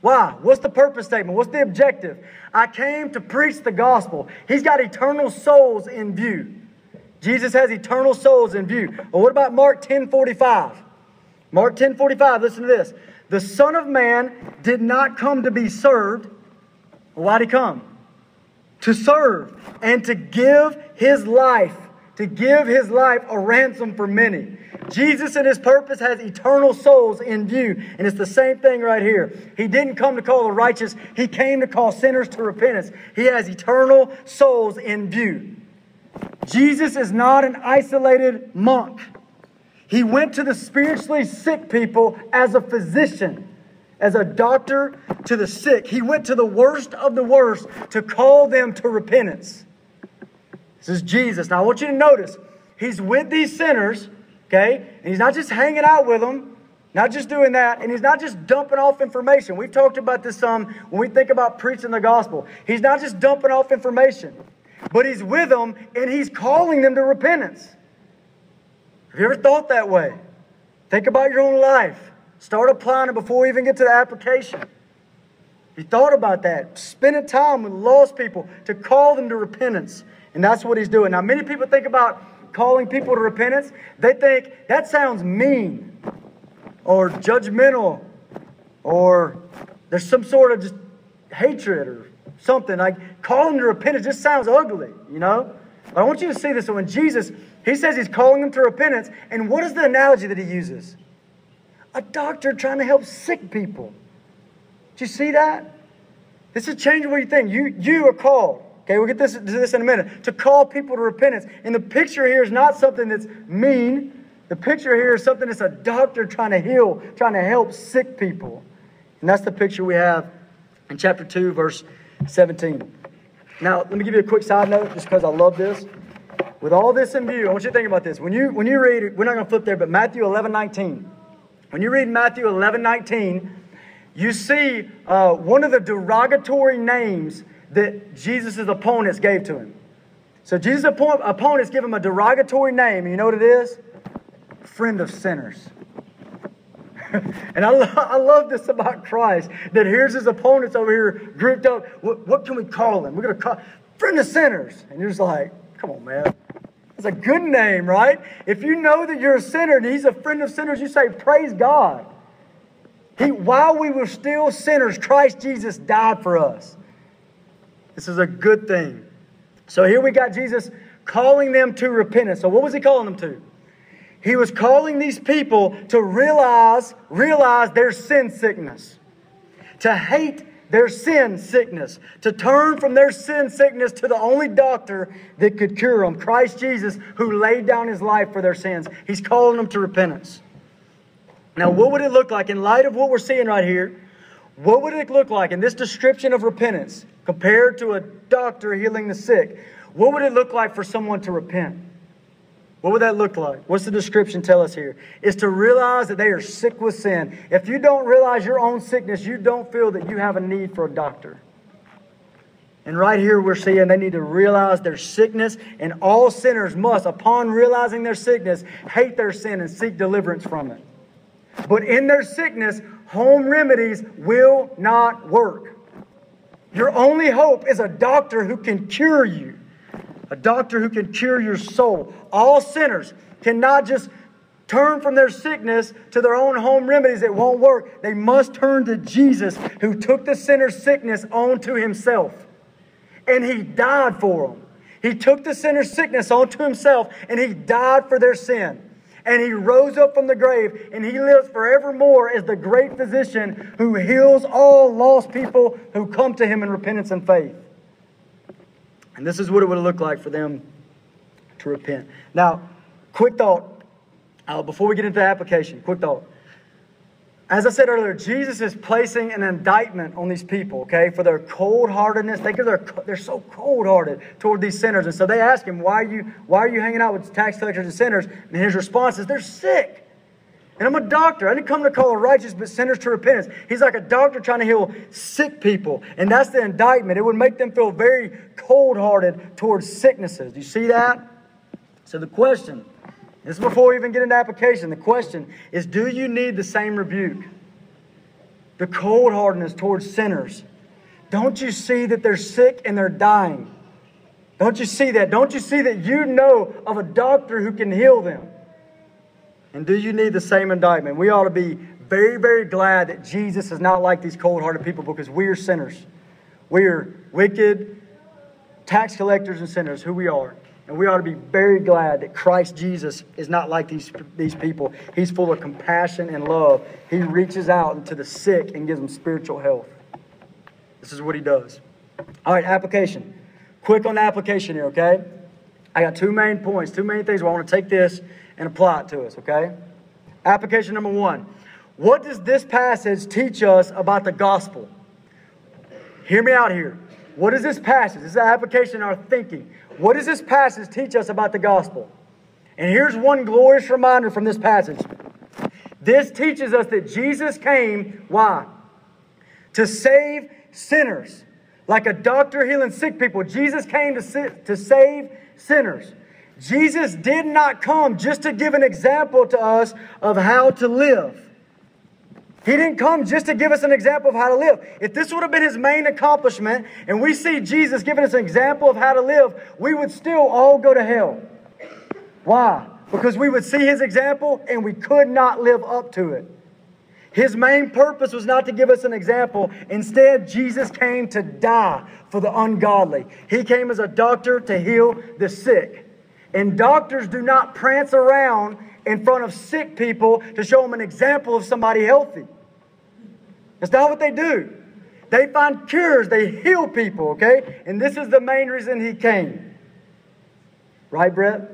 Why? What's the purpose statement? What's the objective? I came to preach the gospel. He's got eternal souls in view. Jesus has eternal souls in view. Well, what about Mark 10 45? Mark 10 45, listen to this. The Son of Man did not come to be served. Why'd he come? To serve and to give his life, to give his life a ransom for many. Jesus and his purpose has eternal souls in view. And it's the same thing right here. He didn't come to call the righteous, he came to call sinners to repentance. He has eternal souls in view. Jesus is not an isolated monk. He went to the spiritually sick people as a physician, as a doctor to the sick. He went to the worst of the worst to call them to repentance. This is Jesus. Now I want you to notice, he's with these sinners Okay? And he's not just hanging out with them, not just doing that, and he's not just dumping off information. We've talked about this some when we think about preaching the gospel. He's not just dumping off information, but he's with them and he's calling them to repentance. Have you ever thought that way? Think about your own life. Start applying it before we even get to the application. He thought about that, spending time with lost people to call them to repentance. And that's what he's doing. Now, many people think about calling people to repentance, they think that sounds mean or judgmental or there's some sort of just hatred or something. Like calling to repentance just sounds ugly, you know? But I want you to see this. So when Jesus, he says he's calling them to repentance, and what is the analogy that he uses? A doctor trying to help sick people. Do you see that? This is changing what you think. You, you are called. Okay, we'll get this, to this in a minute. To call people to repentance. And the picture here is not something that's mean. The picture here is something that's a doctor trying to heal, trying to help sick people. And that's the picture we have in chapter 2, verse 17. Now, let me give you a quick side note just because I love this. With all this in view, I want you to think about this. When you, when you read, we're not going to flip there, but Matthew 11, 19. When you read Matthew 11, 19, you see uh, one of the derogatory names that Jesus' opponents gave to him. So Jesus' opponents give him a derogatory name. You know what it is? Friend of sinners. and I, lo- I love this about Christ that here's his opponents over here grouped up. What, what can we call him? We're going to call friend of sinners. And you're just like, come on, man. It's a good name, right? If you know that you're a sinner and he's a friend of sinners, you say, praise God. He, while we were still sinners, Christ Jesus died for us. This is a good thing. So here we got Jesus calling them to repentance. So what was he calling them to? He was calling these people to realize, realize their sin sickness, to hate their sin sickness, to turn from their sin sickness to the only doctor that could cure them, Christ Jesus, who laid down his life for their sins. He's calling them to repentance. Now, what would it look like in light of what we're seeing right here? What would it look like in this description of repentance compared to a doctor healing the sick? What would it look like for someone to repent? What would that look like? What's the description tell us here? Is to realize that they are sick with sin. If you don't realize your own sickness, you don't feel that you have a need for a doctor. And right here, we're seeing they need to realize their sickness, and all sinners must, upon realizing their sickness, hate their sin and seek deliverance from it. But in their sickness, home remedies will not work. Your only hope is a doctor who can cure you, a doctor who can cure your soul. All sinners cannot just turn from their sickness to their own home remedies. It won't work. They must turn to Jesus, who took the sinner's sickness onto himself. And he died for them. He took the sinner's sickness onto himself, and he died for their sin and he rose up from the grave, and he lives forevermore as the great physician who heals all lost people who come to him in repentance and faith. And this is what it would look like for them to repent. Now, quick thought uh, before we get into the application, quick thought. As I said earlier, Jesus is placing an indictment on these people, okay, for their cold heartedness. They, they're, they're so cold hearted toward these sinners. And so they ask him, why are, you, why are you hanging out with tax collectors and sinners? And his response is, they're sick. And I'm a doctor. I didn't come to call the righteous, but sinners to repentance. He's like a doctor trying to heal sick people. And that's the indictment. It would make them feel very cold hearted towards sicknesses. Do you see that? So the question this is before we even get into application. The question is do you need the same rebuke? The cold hardness towards sinners. Don't you see that they're sick and they're dying? Don't you see that? Don't you see that you know of a doctor who can heal them? And do you need the same indictment? We ought to be very, very glad that Jesus is not like these cold hearted people because we are sinners. We are wicked, tax collectors, and sinners, who we are. And we ought to be very glad that Christ Jesus is not like these, these people. He's full of compassion and love. He reaches out into the sick and gives them spiritual health. This is what he does. All right, application. Quick on the application here, okay? I got two main points, two main things. where I want to take this and apply it to us, okay? Application number one. What does this passage teach us about the gospel? Hear me out here. What is this passage? This is an application in our thinking. What does this passage teach us about the gospel? And here's one glorious reminder from this passage. This teaches us that Jesus came, why? To save sinners. Like a doctor healing sick people, Jesus came to, to save sinners. Jesus did not come just to give an example to us of how to live. He didn't come just to give us an example of how to live. If this would have been his main accomplishment, and we see Jesus giving us an example of how to live, we would still all go to hell. Why? Because we would see his example and we could not live up to it. His main purpose was not to give us an example. Instead, Jesus came to die for the ungodly. He came as a doctor to heal the sick. And doctors do not prance around in front of sick people to show them an example of somebody healthy. That's not what they do. They find cures, they heal people, okay? And this is the main reason he came. Right, Brett?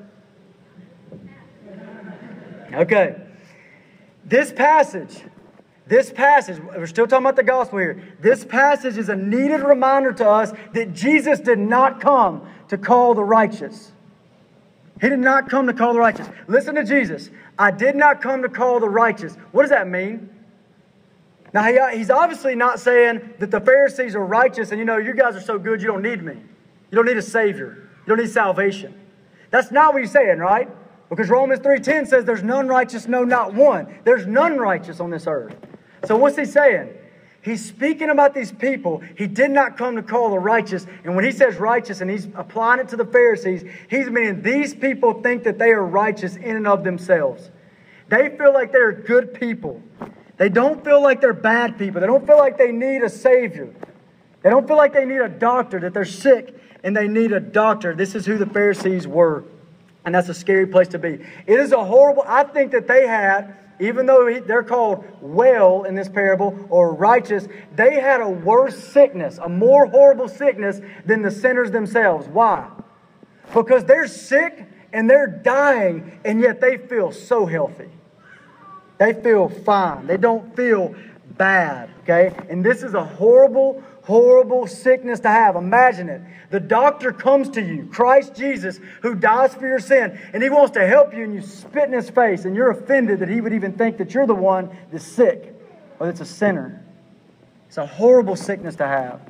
Okay. This passage, this passage, we're still talking about the gospel here. This passage is a needed reminder to us that Jesus did not come to call the righteous. He did not come to call the righteous. Listen to Jesus. I did not come to call the righteous. What does that mean? Now, uh, he's obviously not saying that the Pharisees are righteous and, you know, you guys are so good, you don't need me. You don't need a Savior. You don't need salvation. That's not what he's saying, right? Because Romans 3.10 says there's none righteous, no, not one. There's none righteous on this earth. So what's he saying? He's speaking about these people. He did not come to call the righteous. And when he says righteous and he's applying it to the Pharisees, he's meaning these people think that they are righteous in and of themselves. They feel like they're good people. They don't feel like they're bad people. They don't feel like they need a Savior. They don't feel like they need a doctor, that they're sick and they need a doctor. This is who the Pharisees were. And that's a scary place to be. It is a horrible, I think that they had even though they're called well in this parable or righteous, they had a worse sickness, a more horrible sickness than the sinners themselves. Why? Because they're sick and they're dying, and yet they feel so healthy. They feel fine. They don't feel bad, okay? And this is a horrible, horrible sickness to have. Imagine it. The doctor comes to you, Christ Jesus, who dies for your sin, and he wants to help you, and you spit in his face, and you're offended that he would even think that you're the one that's sick or that's a sinner. It's a horrible sickness to have.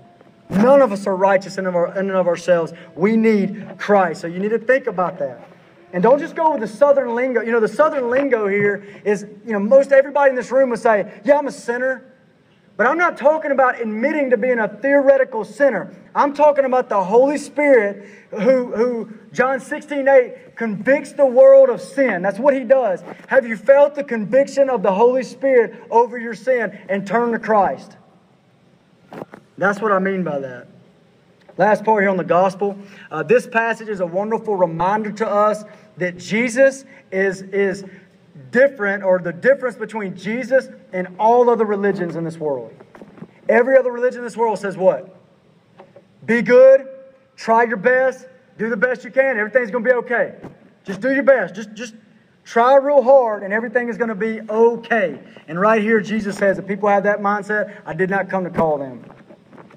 None of us are righteous in and of ourselves. We need Christ. So you need to think about that. And don't just go with the southern lingo. You know, the southern lingo here is, you know, most everybody in this room would say, Yeah, I'm a sinner. But I'm not talking about admitting to being a theoretical sinner. I'm talking about the Holy Spirit who, who John 16, 8, convicts the world of sin. That's what he does. Have you felt the conviction of the Holy Spirit over your sin and turn to Christ? That's what I mean by that. Last part here on the gospel. Uh, this passage is a wonderful reminder to us that Jesus is, is different, or the difference between Jesus and all other religions in this world. Every other religion in this world says what? Be good, try your best, do the best you can, everything's going to be okay. Just do your best. Just, just try real hard, and everything is going to be okay. And right here, Jesus says if people have that mindset. I did not come to call them.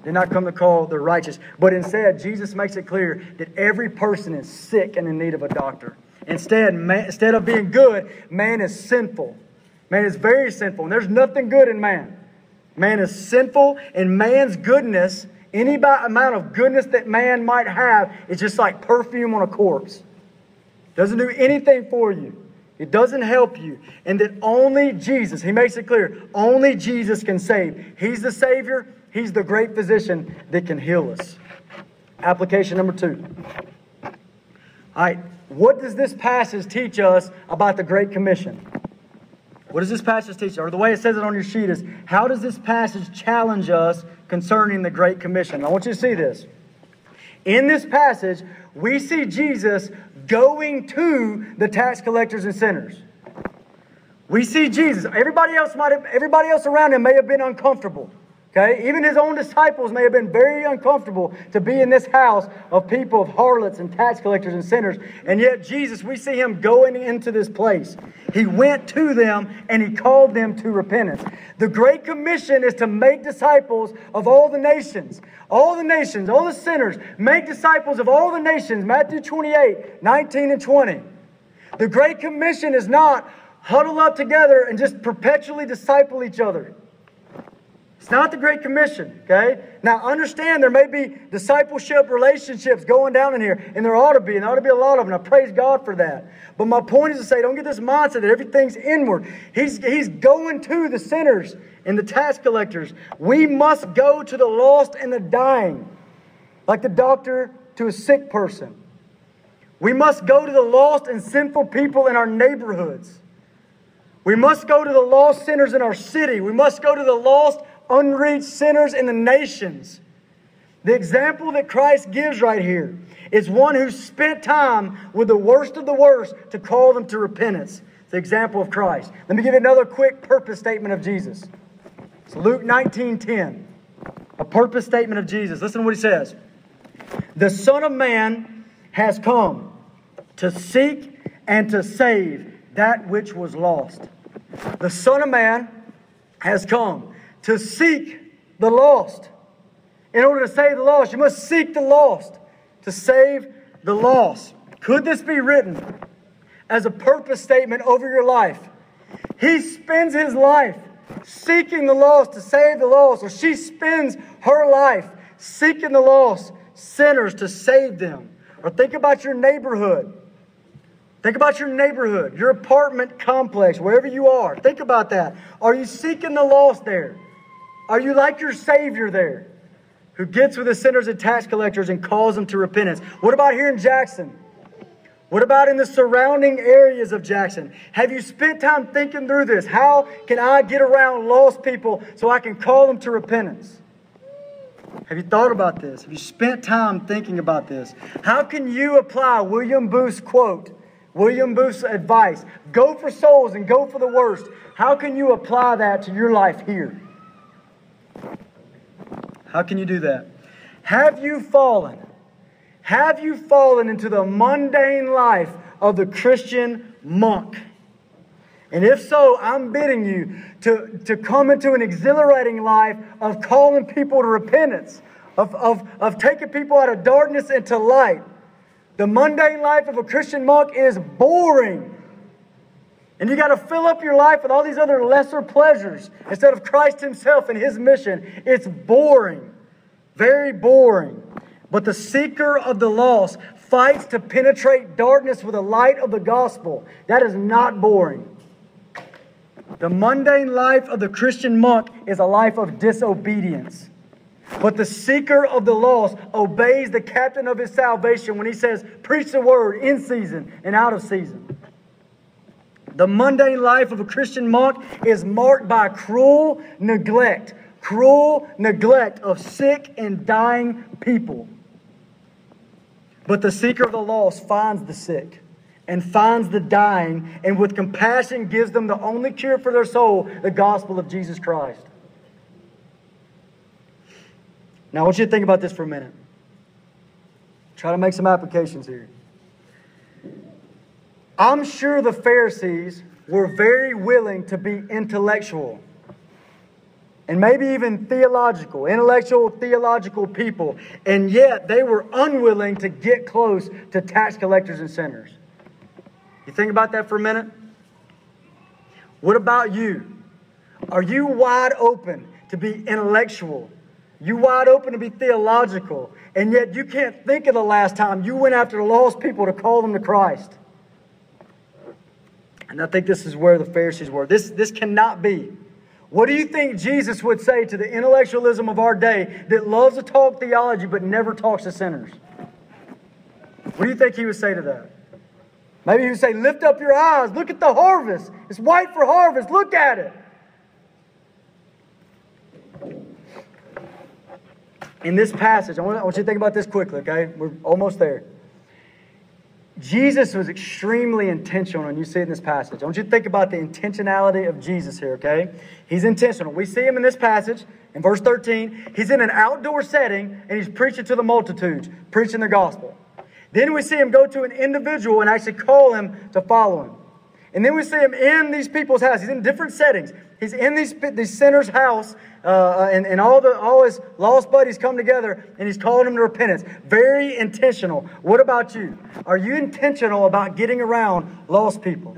Did not come to call the righteous. But instead, Jesus makes it clear that every person is sick and in need of a doctor. Instead, man, instead of being good, man is sinful. Man is very sinful, and there's nothing good in man. Man is sinful, and man's goodness, any amount of goodness that man might have, is just like perfume on a corpse. Doesn't do anything for you. It doesn't help you. And that only Jesus, he makes it clear, only Jesus can save. He's the Savior, He's the great physician that can heal us. Application number two. All right, what does this passage teach us about the Great Commission? What does this passage teach? Or the way it says it on your sheet is how does this passage challenge us concerning the Great Commission? I want you to see this. In this passage, we see Jesus going to the tax collectors and sinners. We see Jesus. Everybody else might have, everybody else around him may have been uncomfortable. Okay? Even his own disciples may have been very uncomfortable to be in this house of people of harlots and tax collectors and sinners. And yet, Jesus, we see him going into this place. He went to them and he called them to repentance. The Great Commission is to make disciples of all the nations. All the nations, all the sinners. Make disciples of all the nations. Matthew 28, 19 and 20. The Great Commission is not huddle up together and just perpetually disciple each other. It's not the Great Commission, okay? Now, understand there may be discipleship relationships going down in here, and there ought to be, and there ought to be a lot of them. I praise God for that. But my point is to say, don't get this mindset that everything's inward. He's, he's going to the sinners and the tax collectors. We must go to the lost and the dying, like the doctor to a sick person. We must go to the lost and sinful people in our neighborhoods. We must go to the lost sinners in our city. We must go to the lost, unreached sinners in the nations. The example that Christ gives right here is one who spent time with the worst of the worst to call them to repentance. The example of Christ. Let me give you another quick purpose statement of Jesus. It's Luke 19 10. A purpose statement of Jesus. Listen to what he says. The Son of Man has come to seek and to save that which was lost. The Son of Man has come to seek the lost. In order to save the lost, you must seek the lost to save the lost. Could this be written as a purpose statement over your life? He spends his life seeking the lost to save the lost, or she spends her life seeking the lost sinners to save them. Or think about your neighborhood. Think about your neighborhood, your apartment complex, wherever you are. Think about that. Are you seeking the lost there? Are you like your Savior there, who gets with the sinners and tax collectors and calls them to repentance? What about here in Jackson? What about in the surrounding areas of Jackson? Have you spent time thinking through this? How can I get around lost people so I can call them to repentance? Have you thought about this? Have you spent time thinking about this? How can you apply William Booth's quote, William Booth's advice, go for souls and go for the worst? How can you apply that to your life here? How can you do that? Have you fallen? Have you fallen into the mundane life of the Christian monk? And if so, I'm bidding you to, to come into an exhilarating life of calling people to repentance, of, of, of taking people out of darkness into light. The mundane life of a Christian monk is boring. And you got to fill up your life with all these other lesser pleasures instead of Christ Himself and His mission. It's boring. Very boring. But the seeker of the lost fights to penetrate darkness with the light of the gospel. That is not boring. The mundane life of the Christian monk is a life of disobedience. But the seeker of the lost obeys the captain of his salvation when he says, Preach the word in season and out of season. The mundane life of a Christian monk is marked by cruel neglect, cruel neglect of sick and dying people. But the seeker of the lost finds the sick and finds the dying, and with compassion gives them the only cure for their soul the gospel of Jesus Christ. Now, I want you to think about this for a minute. Try to make some applications here. I'm sure the Pharisees were very willing to be intellectual and maybe even theological, intellectual, theological people, and yet they were unwilling to get close to tax collectors and sinners. You think about that for a minute? What about you? Are you wide open to be intellectual? You wide open to be theological, and yet you can't think of the last time you went after the lost people to call them to Christ. And I think this is where the Pharisees were. This, this cannot be. What do you think Jesus would say to the intellectualism of our day that loves to talk theology but never talks to sinners? What do you think he would say to that? Maybe he would say, Lift up your eyes. Look at the harvest. It's white for harvest. Look at it. In this passage, I want, I want you to think about this quickly, okay? We're almost there. Jesus was extremely intentional, and you see it in this passage. I want you to think about the intentionality of Jesus here, okay? He's intentional. We see him in this passage in verse 13. He's in an outdoor setting, and he's preaching to the multitudes, preaching the gospel. Then we see him go to an individual and actually call him to follow him. And then we see him in these people's house. He's in different settings. He's in these, these sinners' house, uh, uh, and, and all, the, all his lost buddies come together, and he's calling them to repentance. Very intentional. What about you? Are you intentional about getting around lost people?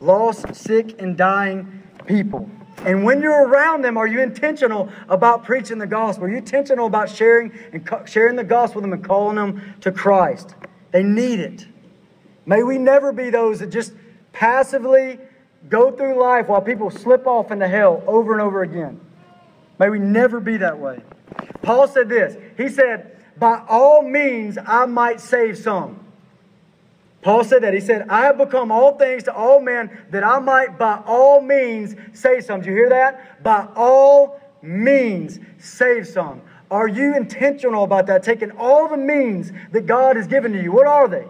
Lost, sick, and dying people. And when you're around them, are you intentional about preaching the gospel? Are you intentional about sharing and sharing the gospel with them and calling them to Christ? They need it. May we never be those that just passively go through life while people slip off into hell over and over again. May we never be that way. Paul said this. He said, By all means, I might save some. Paul said that. He said, I have become all things to all men that I might by all means save some. Did you hear that? By all means save some. Are you intentional about that? Taking all the means that God has given to you. What are they?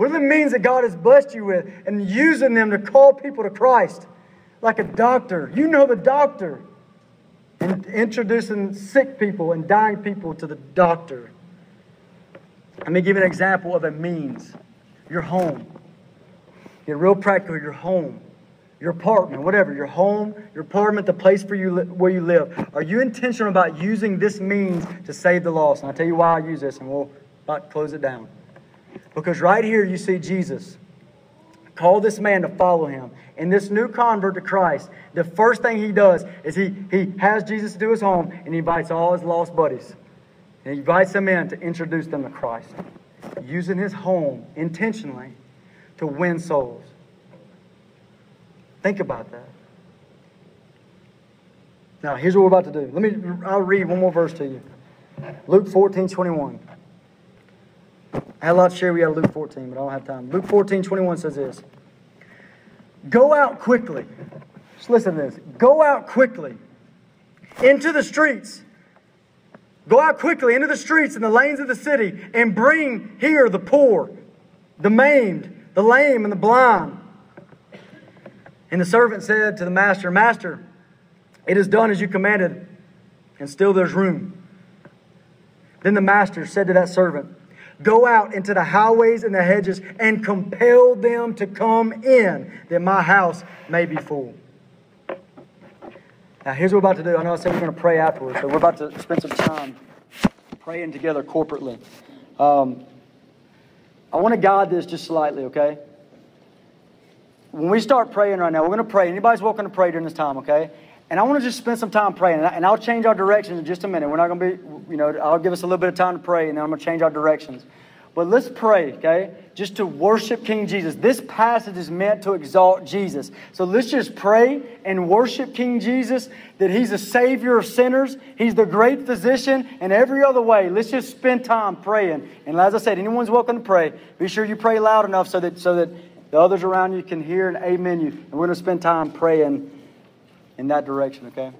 What are the means that God has blessed you with and using them to call people to Christ? Like a doctor. You know the doctor. And introducing sick people and dying people to the doctor. Let me give you an example of a means your home. Get real practical, your home, your apartment, whatever, your home, your apartment, the place for you where you live. Are you intentional about using this means to save the lost? And I'll tell you why I use this, and we'll about close it down. Because right here you see Jesus. Call this man to follow him. And this new convert to Christ, the first thing he does is he, he has Jesus to his home and he invites all his lost buddies. And he invites them in to introduce them to Christ using his home intentionally to win souls. Think about that. Now, here's what we're about to do. Let me, I'll read one more verse to you. Luke 14, 21. I had a lot to share you out Luke 14, but I don't have time. Luke 14, 21 says this Go out quickly. Just listen to this. Go out quickly into the streets Go out quickly into the streets and the lanes of the city and bring here the poor, the maimed, the lame, and the blind. And the servant said to the master, Master, it is done as you commanded, and still there's room. Then the master said to that servant, Go out into the highways and the hedges and compel them to come in, that my house may be full. Now, here's what we're about to do. I know I said we're going to pray afterwards, but we're about to spend some time praying together corporately. Um, I want to guide this just slightly, okay? When we start praying right now, we're going to pray. Anybody's welcome to pray during this time, okay? And I want to just spend some time praying, and I'll change our directions in just a minute. We're not going to be, you know, I'll give us a little bit of time to pray, and then I'm going to change our directions. But let's pray, okay? Just to worship King Jesus. This passage is meant to exalt Jesus. So let's just pray and worship King Jesus that He's the Savior of sinners, He's the great physician, and every other way. Let's just spend time praying. And as I said, anyone's welcome to pray. Be sure you pray loud enough so that, so that the others around you can hear and amen you. And we're going to spend time praying in that direction, okay?